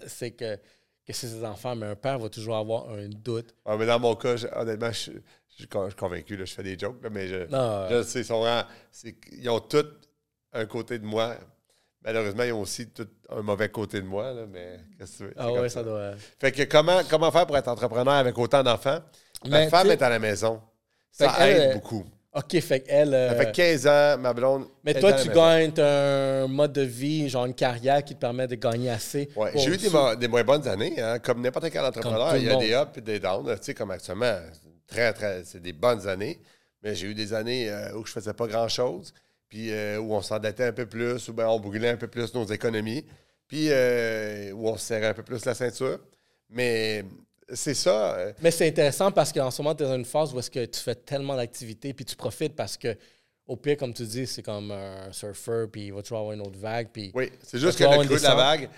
c'est que, que c'est ses enfants, mais un père va toujours avoir un doute. Ah, mais dans mon cas, je- honnêtement, je, je suis con- je suis convaincu. Là, je fais des jokes, là, mais je, Non. je le sais, ils, sont vraiment- c'est- ils ont tous un côté de moi. Malheureusement, ils ont aussi tout un mauvais côté de moi. Là, mais qu'est-ce que tu veux? Ah ouais, comme ça doit. Fait que comment, comment faire pour être entrepreneur avec autant d'enfants? Ma femme est à la maison. Ça aide euh, beaucoup. OK, fait qu'elle. euh, Ça fait 15 ans, ma blonde. mais toi, tu gagnes un mode de vie, genre une carrière qui te permet de gagner assez. Pour j'ai eu des, des moins bonnes années, hein, comme n'importe quel entrepreneur. Il y a des ups et des downs. Tu sais, comme actuellement, très, très, c'est des bonnes années. Mais j'ai eu des années euh, où je faisais pas grand-chose, puis euh, où on s'endettait un peu plus, bien on brûlait un peu plus nos économies, puis euh, où on se serrait un peu plus la ceinture. Mais c'est ça. euh, Mais c'est intéressant parce qu'en ce moment, tu es dans une phase où est-ce que tu fais tellement d'activités, puis tu profites parce que, au pire, comme tu dis, c'est comme un surfeur, puis il va toujours avoir une autre vague. Puis oui, c'est juste que le creux de la vague,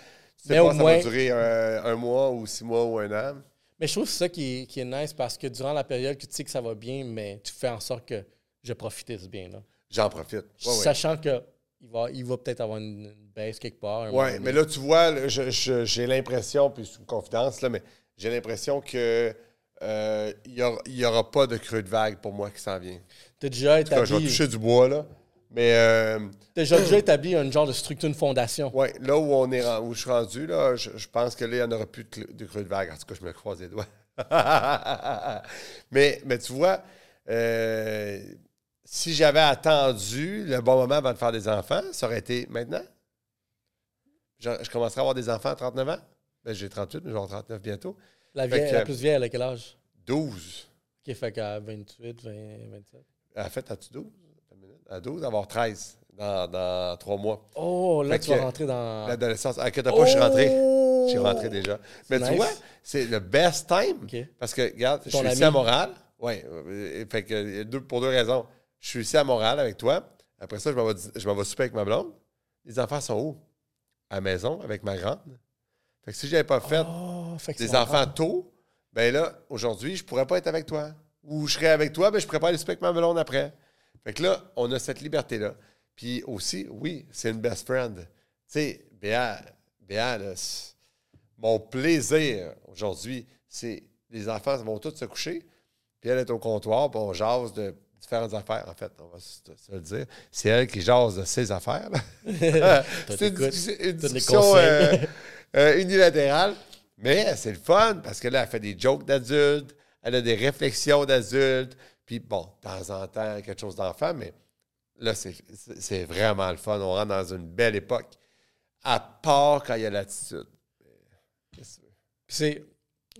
tu sais pas ça moins- va durer un, un mois ou six mois ou un an. Mais je trouve que c'est ça qui est, qui est nice parce que durant la période que tu sais que ça va bien, mais tu fais en sorte que je profite de ce bien-là. J'en profite. Ouais, ouais. Sachant que il va, il va peut-être avoir une, une baisse quelque part. Oui, mais là, tu vois, j'ai l'impression, puis une confidence, là, mais j'ai l'impression que euh, il n'y aura, pas de creux de vague pour moi qui s'en vient. T'as déjà cas, je vais établi, toucher du bois, là. Mais euh, t'as déjà, déjà établi un genre de structure, une fondation. ouais, là où, on est, où je suis rendu, là, je, je pense que là, il n'y en aura plus de, creux de vague. En tout cas, je me croise les doigts. [laughs] mais, mais tu vois, euh, si j'avais attendu le bon moment avant de faire des enfants, ça aurait été maintenant? Je, je commencerai à avoir des enfants à 39 ans? Ben, j'ai 38, mais je vais avoir 39 bientôt. La, vieille, que- la plus vieille, elle a quel âge? 12. OK, fait qu'à 28, 20, 27. En fait, as-tu 12? Attends une minute. À 12, avoir 13 dans, dans 3 mois. Oh, là, Fait tu vas que rentrer dans... L'adolescence. Inquiète pas, je suis rentré. Je suis rentré déjà. Mais tu vois, c'est le best time. Parce que, regarde, je suis ici à Montréal. Oui. Fait que, euh, deux, pour deux raisons. Je suis ici à Montréal avec toi. Après ça, je m'en vais, je m'en vais souper avec ma blonde. Les enfants sont où? À la maison, avec ma grande. Fait que si je n'avais pas fait Oh, fait que des enfants tôt, ben là, aujourd'hui, je pourrais pas être avec toi. Ou je serais avec toi, mais je pourrais pas aller souper avec ma blonde après. Fait que là, on a cette liberté-là. Puis aussi, oui, c'est une best friend. Tu sais, Béa, Béa, là, mon plaisir aujourd'hui, c'est les enfants vont tous se coucher. puis elle est au comptoir, puis on jase de différentes affaires, en fait, on va se, se le dire. C'est elle qui jase de ses affaires. [laughs] [laughs] c'est une, discussion- une les euh, [laughs] euh, unilatérale, mais c'est le fun parce que là, elle fait des jokes d'adultes, elle a des réflexions d'adultes, puis bon, de temps en temps, quelque chose d'enfant, mais là, c'est vraiment le fun. On rentre dans une belle époque, à part quand il y a l'attitude. Qu'est-ce que tu veux? Puis c'est.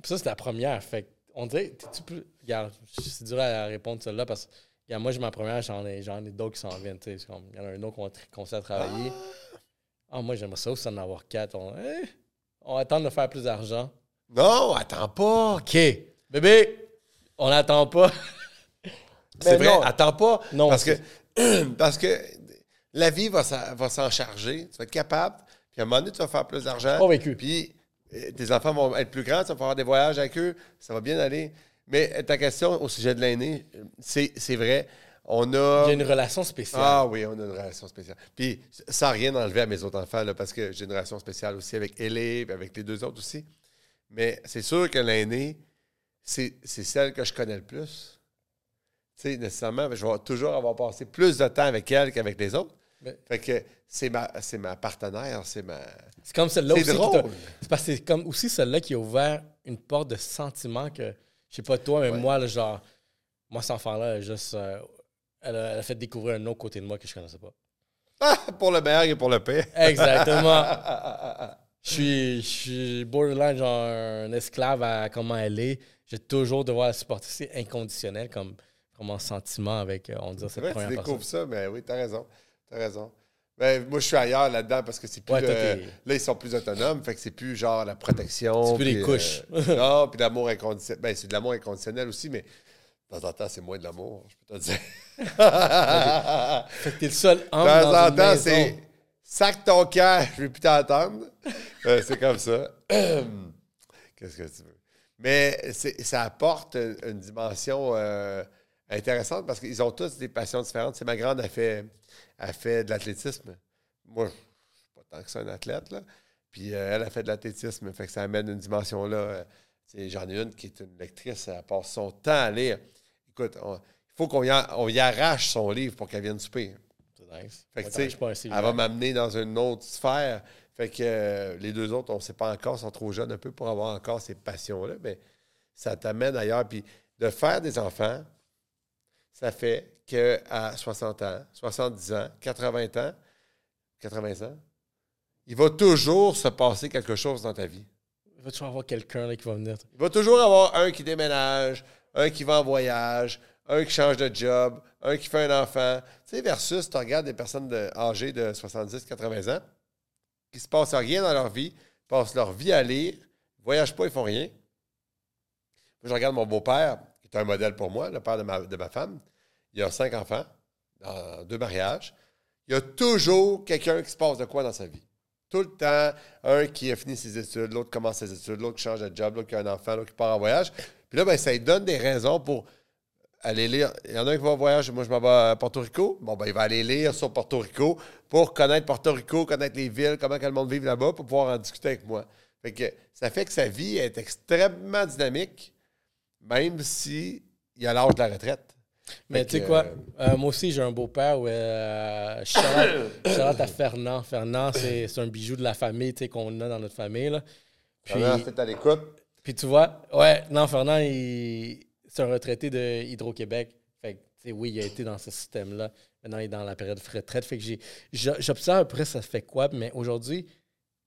ça, c'est la première. Fait on dirait. t'es-tu plus. Regarde, c'est dur à répondre celle-là parce que. regarde, moi, j'ai ma première, j'en ai, ai d'autres qui s'en viennent. Il y en a un autre qu'on à travailler. Ah, moi, j'aimerais ça aussi en avoir quatre. On, eh, on va attendre de faire plus d'argent. Non, attends pas. OK. Bébé, on n'attend pas. [laughs] C'est Mais vrai, non. attends pas. Non, parce, que, [clears throat] parce que la vie va, s'en- va s'en charger. Tu vas être capable. Puis à un moment donné, tu vas faire plus d'argent. Convaincu. Puis euh, tes enfants vont être plus grands, tu vas pouvoir avoir des voyages avec eux. Ça va bien aller. Mais ta question au sujet de l'aîné, c'est vrai. On a. Il y a une relation spéciale. Ah oui, on a une relation spéciale. Puis, sans rien enlever à mes autres enfants, là, parce que j'ai une relation spéciale aussi avec Ellie, avec les deux autres aussi. Mais c'est sûr que l'aînée, c'est c'est celle que je connais le plus. Tu sais, nécessairement, je vais toujours avoir passé plus de temps avec elle qu'avec les autres. Mais- Fait que c'est ma, c'est ma partenaire, c'est ma. C'est comme celle-là C'est aussi. C'est parce que c'est comme aussi celle-là qui a ouvert une porte de sentiment que, je sais pas toi, mais Ouais. moi, là, genre, moi, cet enfant-là, juste. euh, elle, a, elle a fait découvrir un autre côté de moi que je connaissais pas. Ah, pour le meilleur et pour le pire. Exactement. [laughs] Je suis, je suis borderline, genre, un esclave à comment elle est. J'ai toujours devoir la supporter. C'est inconditionnel comme, comme un sentiment avec, euh, on dirait, cette vrai, tu première découvres personne. ça, mais oui, t'as raison. T'as raison. Ben, moi, je suis ailleurs là-dedans parce que c'est plus. Ouais, euh, là, ils sont plus autonomes, fait que c'est plus genre la protection. C'est plus puis, couches. euh, [laughs] non, puis l'amour inconditionnel. Ben, c'est de l'amour inconditionnel aussi, mais de temps en temps, c'est moins de l'amour, je peux te dire. Fait que t'es le seul De homme temps dans en temps, maison. c'est sac ton cœur, je veux plus t'entendre. Euh, c'est comme ça. [clears throat] Qu'est-ce que tu veux? Mais ça apporte une, une dimension euh, intéressante parce qu'ils ont tous des passions différentes. C'est ma grande, elle fait, elle fait de l'athlétisme. Moi, je suis pas tant que ça un athlète, là. Puis euh, elle a fait de l'athlétisme, fait que ça amène une dimension là. J'en ai une qui est une lectrice, elle passe son temps à lire. Écoute, on- il faut qu'on y, arrache son livre pour qu'elle vienne souper. C'est nice. Fait que, tu sais, elle va m'amener dans une autre sphère. Fait que euh, les deux autres, on ne sait pas encore, sont trop jeunes un peu pour avoir encore ces passions-là, mais ça t'amène ailleurs. Puis de faire des enfants, ça fait qu'à 60 ans, 70 ans, 80 ans, 80 ans, il va toujours se passer quelque chose dans ta vie. Il va toujours avoir quelqu'un qui va venir. Il va toujours avoir un qui déménage, un qui va en voyage, un qui change de job, un qui fait un enfant. Tu sais, versus, tu regardes des personnes de- âgées de 70-80 ans qui se passent rien dans leur vie, passent leur vie à lire, ne voyagent pas, ils font rien. Moi, je regarde mon beau-père, qui est un modèle pour moi, le père de ma, de ma femme. Il a cinq enfants, dans deux mariages. Il y a toujours quelqu'un qui se passe de quoi dans sa vie. Tout le temps, un qui a fini ses études, l'autre commence ses études, l'autre qui change de job, l'autre qui a un enfant, l'autre qui part en voyage. Puis là, ben, ça lui donne des raisons pour aller lire. Il y en a un qui va en voyage, moi je m'en vais à Porto Rico. Bon, ben, il va aller lire sur Porto Rico pour connaître Porto Rico, connaître les villes, comment que le monde vit là-bas, pour pouvoir en discuter avec moi. Fait que ça fait que sa vie est extrêmement dynamique, même si il a l'âge de la retraite. Mais tu sais quoi, euh, euh, moi aussi j'ai un beau-père. où, Euh, Charlotte, [coughs] Charlotte à Fernand. Fernand, c'est c'est un bijou de la famille tu sais, qu'on a dans notre famille. Là. Puis, que t'es à l'écoute? puis tu vois, ouais, non, Fernand, il- c'est un retraité de Hydro-Québec. Fait que, oui, il a été dans ce système-là. Maintenant, il est dans la période de retraite. Fait que j'ai- j'a- j'observe après ça fait quoi, mais aujourd'hui,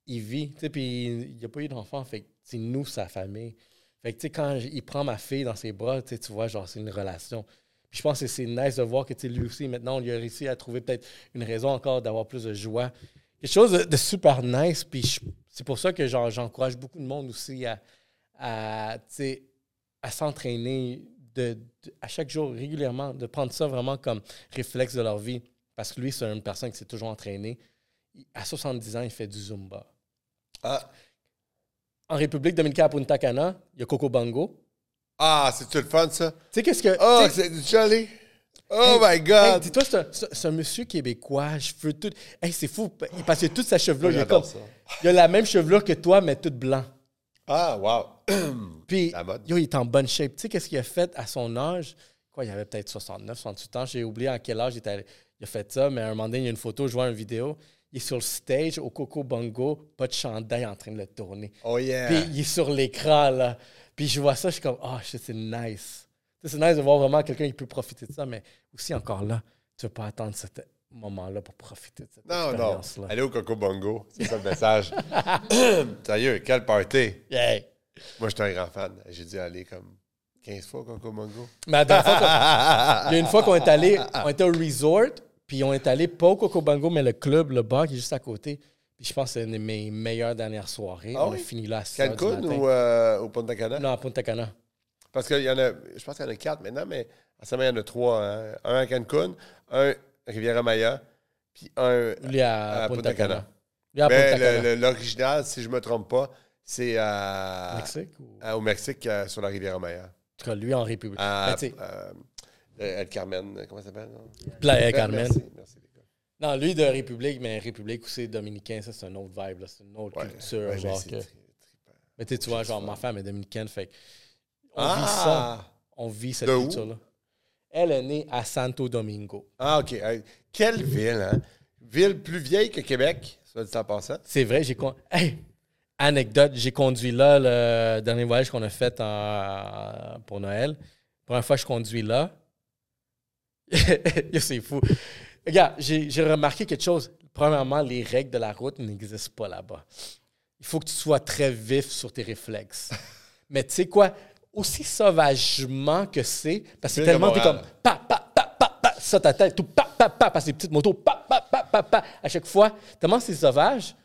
il vit. Puis il n'a pas eu d'enfant. Fait que nous, sa famille. Fait que, quand il prend ma fille dans ses bras, tu vois, genre, c'est une relation. Je pense que c'est nice de voir que, lui aussi, maintenant, on lui a réussi à trouver peut-être une raison encore d'avoir plus de joie. Quelque chose de, super nice. Puis c'est pour ça que, j'encourage beaucoup de monde aussi à, à, tu sais, à s'entraîner de, de- à chaque jour régulièrement, de prendre ça vraiment comme réflexe de leur vie. Parce que lui, c'est une personne qui s'est toujours entraînée. À 70 ans, il fait du Zumba. Ah, En République dominicaine à Punta Cana, il y a Coco Bango. ah c'est-tu le fun, ça? Tu sais, qu'est-ce que. Oh, c'est jolly! Oh Hey, my God! hey, Dis-toi, c'est un, monsieur québécois, cheveux tout. Hey, c'est fou, il passait toute sa chevelure. Il, a comme- ça. il a la même chevelure que toi, mais toute blanc. Ah, wow. [clears throat] Puis, La mode. yo, il est en bonne shape. Tu sais, qu'est-ce qu'il a fait à son âge? Quoi, il avait peut-être 69, 68 ans. J'ai oublié à quel âge il, était allé- il a fait ça, mais à un moment donné, il y a une photo, je vois une vidéo. Il est sur le stage au Coco Bongo, pas de chandail en train de le tourner. Oh yeah. Puis il est sur l'écran, là. Puis je vois ça, je suis comme, oh, shit, c'est nice. C'est nice de voir vraiment quelqu'un qui peut profiter de ça, mais aussi encore là, tu ne veux pas attendre ce moment-là pour profiter de cette non, non. expérience-là. Allez au Coco Bongo. C'est ça le message. [coughs] Sérieux, quel party. Yeah. Moi, j'étais un grand fan. J'ai dû aller comme 15 fois au Coco Bongo. Mais la fois [laughs] il y a une fois qu'on est allé, on était au resort, puis on est allé pas au Coco Bongo, mais le club, le bar qui est juste à côté. Puis je pense que c'est une de mes meilleures dernières soirées. Ah on oui? a fini là à 6 heures du Cancun ou euh, au Punta Cana? Non, à Punta Cana. Parce qu'il y en a, je pense qu'il y en a quatre maintenant, mais en ce moment, il y en a trois. hein. Un à Cancun, un à Riviera-Maya, puis un Lui à, à Punta, Punta Cana. Cana. Lui à Mais Punta le- Cana. le- l'original, si je ne me trompe pas, c'est à, Mexique ou... à- au Mexique, euh, sur la Riviera-Maya. En tout cas, lui en République. À, Mais tu sais, euh, El Carmen, comment ça s'appelle? Playa Carmen. Merci, merci. Non, lui de République, mais République aussi dominicain, ça c'est un autre vibe, là, c'est une autre Ouais, culture. ouais, genre c'est que... tri- trippant. Mais tu vois, genre ma femme est dominicaine, fait on vit ça, Ah! on vit cette où? culture-là. Elle est née à Santo Domingo. Ah, OK. Quelle ville, hein? Ville plus vieille que Québec, soit dit en passant. C'est vrai, j'ai con... Hey! Anecdote, j'ai conduit là le dernier voyage qu'on a fait en- pour Noël. Première fois que je conduis là. [laughs] C'est fou. Regarde, j'ai remarqué quelque chose. Premièrement, les règles de la route n'existent pas là-bas. Il faut que tu sois très vif sur tes réflexes. [laughs] Mais tu sais quoi? Aussi sauvagement que c'est, parce que c'est tellement, t'es comme pa, pa, pa, pa, pa, ça ta tête, tout pa, pa, pa, parce que les petites motos, pa, pa, pa, pa, pa, à chaque fois. Tellement c'est sauvage.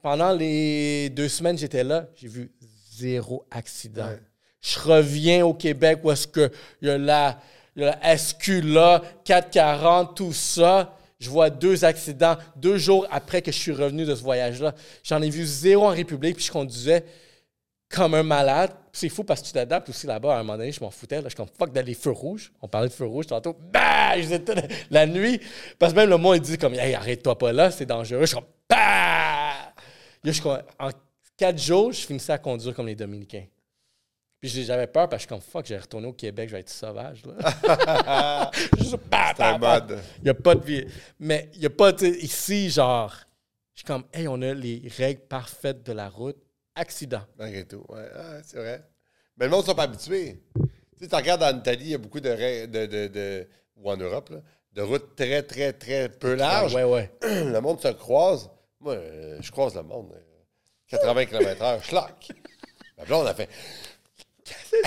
Pendant les deux semaines que j'étais là, j'ai vu zéro accident. Ouais. Je reviens au Québec où est-ce que il y a la, y a la SQ là, 440, tout ça. Je vois deux accidents deux jours après que je suis revenu de ce voyage-là. J'en ai vu zéro en République, puis je conduisais comme un malade. C'est fou parce que tu t'adaptes aussi là-bas. À un moment donné, je m'en foutais. Là. Je suis comme fuck dans les feux rouges. On parlait de feux rouges tantôt. Bah! Je faisais tout la- nuit. Parce que même le monde, il dit comme Hey, arrête-toi pas là, c'est dangereux. Je suis comme bah! Yo, je suis comme- en quatre jours, je finissais à conduire comme les Dominicains. Puis j'avais peur parce que je suis comme fuck, j'ai retourné au Québec, je vais être sauvage. Là. [laughs] Juste, bah, bah, bah. mode. Il n'y a pas de vie. Mais il n'y a pas, ici, genre, je suis comme, hey, on a les règles parfaites de la route. Accident. Malgré tout. Ouais, ah, c'est vrai. Mais le monde ne sont pas habitués. Tu sais, tu regardes en Italie, il y a beaucoup de, de, de, de- ou en Europe, là, de routes très, très, très peu larges. Ouais, ouais. [clears throat] Le monde se croise. Moi, euh, je croise le monde. euh, 80 km/h, schlock. Ma blonde a fait. [laughs]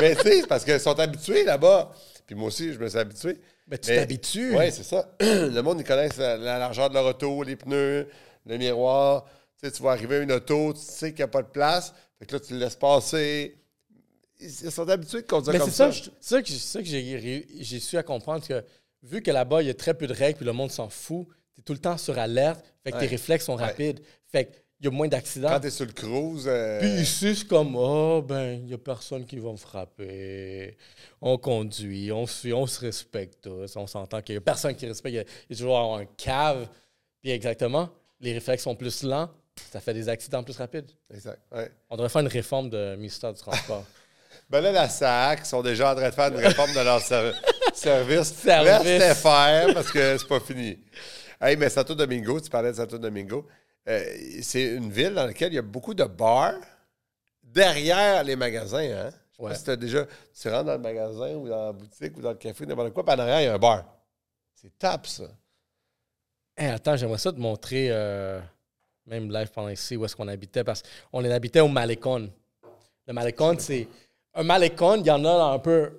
Mais tu sais, c'est parce qu'ils sont habitués là-bas. Puis moi aussi, je me suis habitué. Mais tu t'habitues. Oui, c'est ça. [clears throat] Le monde, ils connaissent la, la largeur de leur auto, les pneus, le miroir. Tu sais, tu vas arriver à une auto, tu sais qu'il n'y a pas de place. Fait que là, tu le laisses passer. Ils, sont habitués de conduire Mais comme c'est ça, c'est ça que, c'est ça que j'ai, su à comprendre que vu que là-bas, il y a très peu de règles puis le monde s'en fout, tu es tout le temps sur alerte, fait que Ouais. tes réflexes sont Ouais. rapides. Fait qu'il y a moins d'accidents. Quand tu es sur le cruise, euh, Puis ici, c'est comme, oh, ben, il n'y a personne qui va me frapper. On conduit, on se, on se respecte tous. On s'entend qu'il n'y a personne qui respecte. Il il y a toujours un cave. Puis exactement, les réflexes sont plus lents. Ça fait des accidents plus rapides. exact. Ouais. On devrait faire une réforme de ministère du Transport. [laughs] Ben là, la SAC sont déjà en train de faire une réforme de leur ser- [laughs] service. Service. Faire parce que c'est pas fini. Hey, mais Santo Domingo, tu parlais de Santo Domingo. euh, c'est une ville dans laquelle il y a beaucoup de bars derrière les magasins. Hein? Je sais Ouais. pas si déjà. Tu rentres dans le magasin ou dans la boutique ou dans le café, n'importe quoi, puis en arrière, il y a un bar. C'est top, ça. Hey, attends, j'aimerais ça te montrer, euh, même live pendant ici, où est-ce qu'on habitait, parce qu'on habitait au Malecon. Le Malecon, c'est. Un Malecon, il y en a dans un peu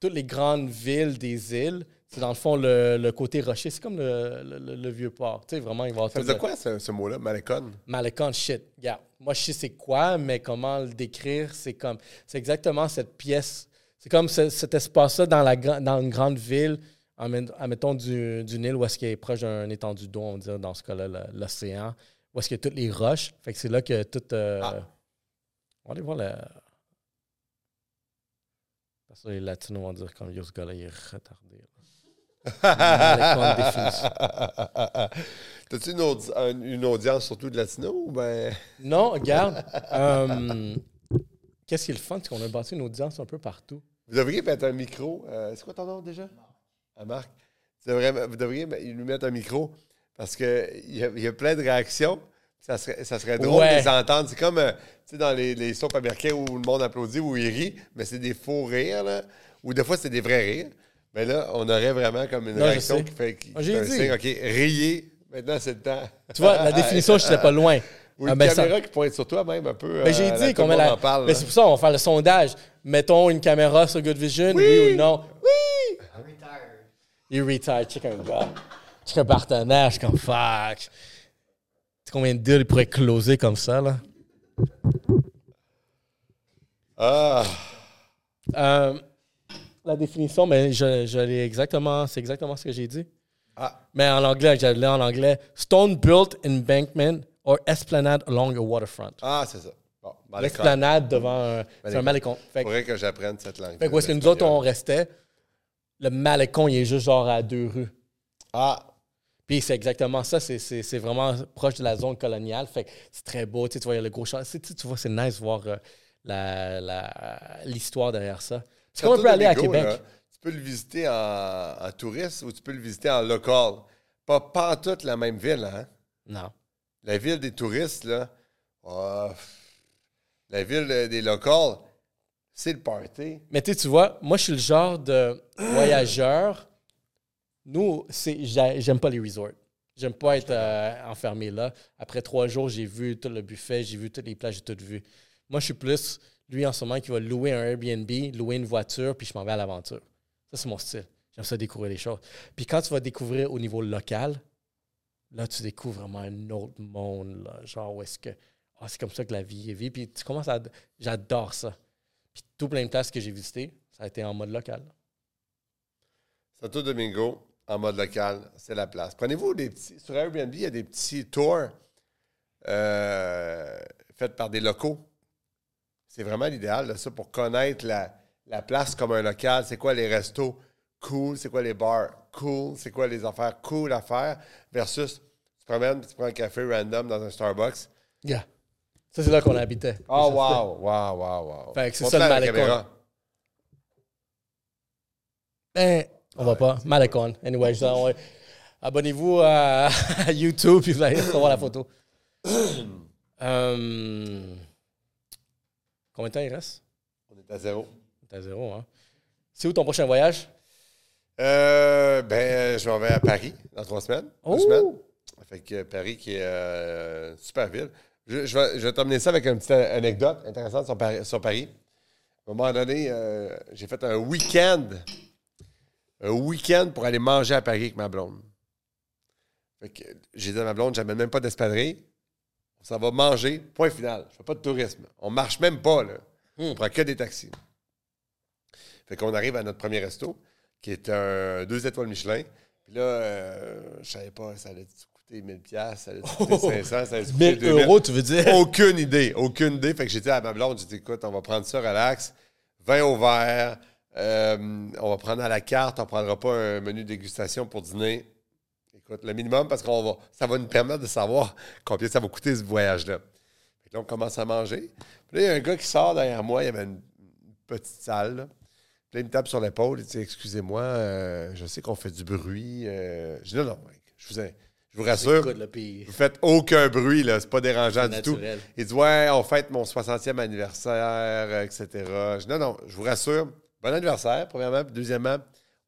toutes les grandes villes des îles. C'est dans le fond le, le côté rocher. C'est comme le, le- le- le vieux port. Tu sais, vraiment, il va Ça veut dire quoi, ce, ce mot-là, Malecon? Malecon, shit. Regarde, moi, je sais c'est quoi, mais comment le décrire, c'est comme. C'est exactement cette pièce. C'est comme ce- cet espace-là dans, la, gra- dans une grande ville, admet- admettons du, d'une île où est-ce qu'il est proche d'un étendue d'eau, on dirait dans ce cas-là, l'océan, où est-ce qu'il y a toutes les roches? Fait que c'est là que tout. euh, Ah. On va aller voir le. Parce que les latinos vont dire comme yo, ce gars-là, il est retardé. [laughs] T'as-tu une, audi- un- une audience surtout de latino ou ben? Non, regarde. [laughs] euh, Qu'est-ce qui est le fun, c'est qu'on a bâti une audience un peu partout. Vous devriez mettre un micro. euh, c'est quoi ton nom déjà? À Marc. Tu devrais- vous devriez lui mettre un micro parce qu'il y, a- il y a plein de réactions. Ça serait, ça serait drôle Ouais. de les entendre. C'est comme euh, tu sais, dans les, les soaps américains où le monde applaudit, où il rit, mais c'est des faux rires. Là, ou des fois, c'est des vrais rires. Mais là, on aurait vraiment comme une Non, réaction qui fait. Qui, Ah, j'ai dit. signe, OK, riez. Maintenant, c'est le temps. Tu vois, la [laughs] définition, je ne pas loin. [laughs] Ou Ah, une ben, ça- caméra qui pointe sur toi, même un peu. Ben, j'ai euh, dit qu'on met la. en parle. Mais là. c'est pour ça, on va faire le sondage. Mettons une caméra sur Good Vision, oui, ou non? Oui! Il retire, check un gars. Check un partenaire, je suis comme fuck. Tu sais combien de deals il pourrait closer comme ça, là? Ah! Euh, la définition, mais je, je l'ai exactement, c'est exactement ce que j'ai dit. Ah! Mais en anglais, j'allais en anglais. Stone built embankment or esplanade along a waterfront. Ah, c'est ça. Bon, ben. L'esplanade devant un. C'est un malécon. Que- faudrait que j'apprenne cette langue. Fait que où est-ce que nous autres, on restait? Le malécon, il est juste genre à deux rues. Ah! Puis c'est exactement ça, c'est- c'est c'est vraiment proche de la zone coloniale. Fait que c'est très beau, tu sais, tu vois, il y a le gros champ. Tu sais, tu vois, c'est nice de voir euh, la- la- l'histoire derrière ça. C'est comme on peut aller à Québec. là, tu peux le visiter en, en touriste ou tu peux le visiter en local. Pas, pas en toute la même ville, hein? Non. La ville des touristes, là, pff, la ville des locals, c'est le party. Mais tu vois, moi, je suis le genre de voyageur. Nous, j'aime pas les resorts. J'aime pas être euh, enfermé là. Après trois jours, j'ai vu tout le buffet, j'ai vu toutes les plages, j'ai tout vu. Moi, je suis plus lui en ce moment qui va louer un Airbnb, louer une voiture, puis je m'en vais à l'aventure. Ça, c'est mon style. J'aime ça découvrir les choses. Puis quand tu vas découvrir au niveau local, là, tu découvres vraiment un autre monde. Genre, où est-ce que. Ah, c'est comme ça que la vie est vie. Puis tu commences à. J'adore ça. Puis tout plein de places que j'ai visitées, ça a été en mode local. Santo Domingo, en mode local, c'est la place. Prenez-vous des petits. Sur Airbnb, il y a des petits tours euh, faits par des locaux. C'est vraiment l'idéal, là, ça, pour connaître la, la place comme un local. C'est quoi les restos cool? C'est quoi les bars cool? C'est quoi les affaires cool à faire? Versus, tu te promènes, tu prends un café random dans un Starbucks. Yeah. Ça, c'est là qu'on habitait. Oh, wow, wow, wow, wow. Fait que c'est ça, le Malécon. Ben, on va pas. Malécon. Anyway, on- abonnez-vous à, à YouTube puis vous allez recevoir la photo. [coughs] Euh, combien de temps il reste? On est à zéro. T'es à zéro, hein? C'est où ton prochain voyage? Euh, ben, je m'en vais à Paris dans trois semaines. Deux Oh! semaines. Fait que Paris, qui est euh, une super ville. Je, je vais, je vais t'emmener ça avec une petite anecdote intéressante sur Paris. Sur Paris. À un moment donné, euh, j'ai fait un week-end. Un week-end pour aller manger à Paris avec ma blonde. Fait que j'ai dit à ma blonde, j'amène même pas d'espadrille. On s'en va manger. Point final. Je fais pas de tourisme. On marche même pas, là. On prend que des taxis. Fait qu'on arrive à notre premier resto, qui est un deux étoiles Michelin. Puis là, euh, je savais pas, ça allait coûter 1000 pièces, ça allait coûter 500, ça allait coûter 1000 2000. euros, tu veux dire? Aucune idée, aucune idée. Fait que j'ai dit à ma blonde, j'ai dit, écoute, on va prendre ça relax, vin au verre, euh, on va prendre à la carte, on prendra pas un menu dégustation pour dîner. Écoute, le minimum, parce qu'on va, ça va nous permettre de savoir combien ça va coûter ce voyage-là. Là, on commence à manger. Puis là, il y a un gars qui sort derrière moi, il y avait une, petite salle, là. Puis là, il me tape sur l'épaule, il dit Excusez-moi, euh, je sais qu'on fait du bruit. euh. Je dis Non, non, mec, je vous, je vous rassure, vous faites aucun bruit, là. C'est pas dérangeant du tout. Il dit Ouais, on fête mon 60e anniversaire, etc. Je dis Non, non, je vous rassure. Bon anniversaire, premièrement. Puis deuxièmement,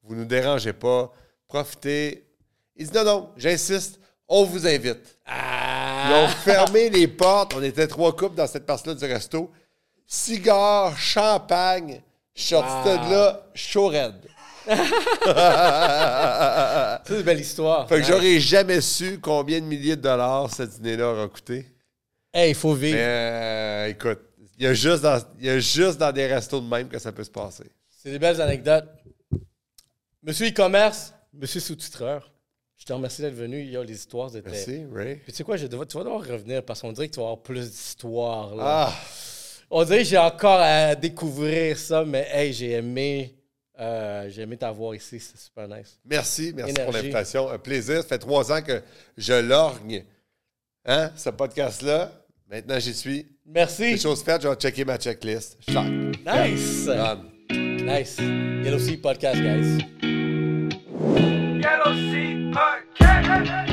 vous ne nous dérangez pas. Profitez. Il dit Non, non, j'insiste, on vous invite. Ils ont Ah! fermé les portes. On était trois couples dans cette partie-là du resto. Cigares, champagne. Je suis sorti Wow. de là, chaud raide. [laughs] C'est une belle histoire. Fait que j'aurais jamais su combien de milliers de dollars ce dîner-là aura coûté. Hey, il faut vivre. Mais euh, écoute, il y, a juste dans, il y a juste dans des restos de même que ça peut se passer. C'est des belles anecdotes. Monsieur e-commerce, monsieur sous-titreur, je te remercie d'être venu. Il y a les histoires étaient. Merci, Ray. Puis tu sais quoi, je tu vas devoir revenir parce qu'on dirait que tu vas avoir plus d'histoires. là. Ah, On dirait que j'ai encore à découvrir ça, mais hey, j'ai aimé Euh, J'ai aimé t'avoir ici, c'est super nice. Merci, merci pour l'invitation. Un plaisir. Ça fait trois ans que je lorgne hein, ce podcast-là. Maintenant, j'y suis. Merci. Les choses faites, je vais checker ma checklist. Choc. Nice. Nice. Yellow Sea Podcast, guys. Yellow Sea Podcast.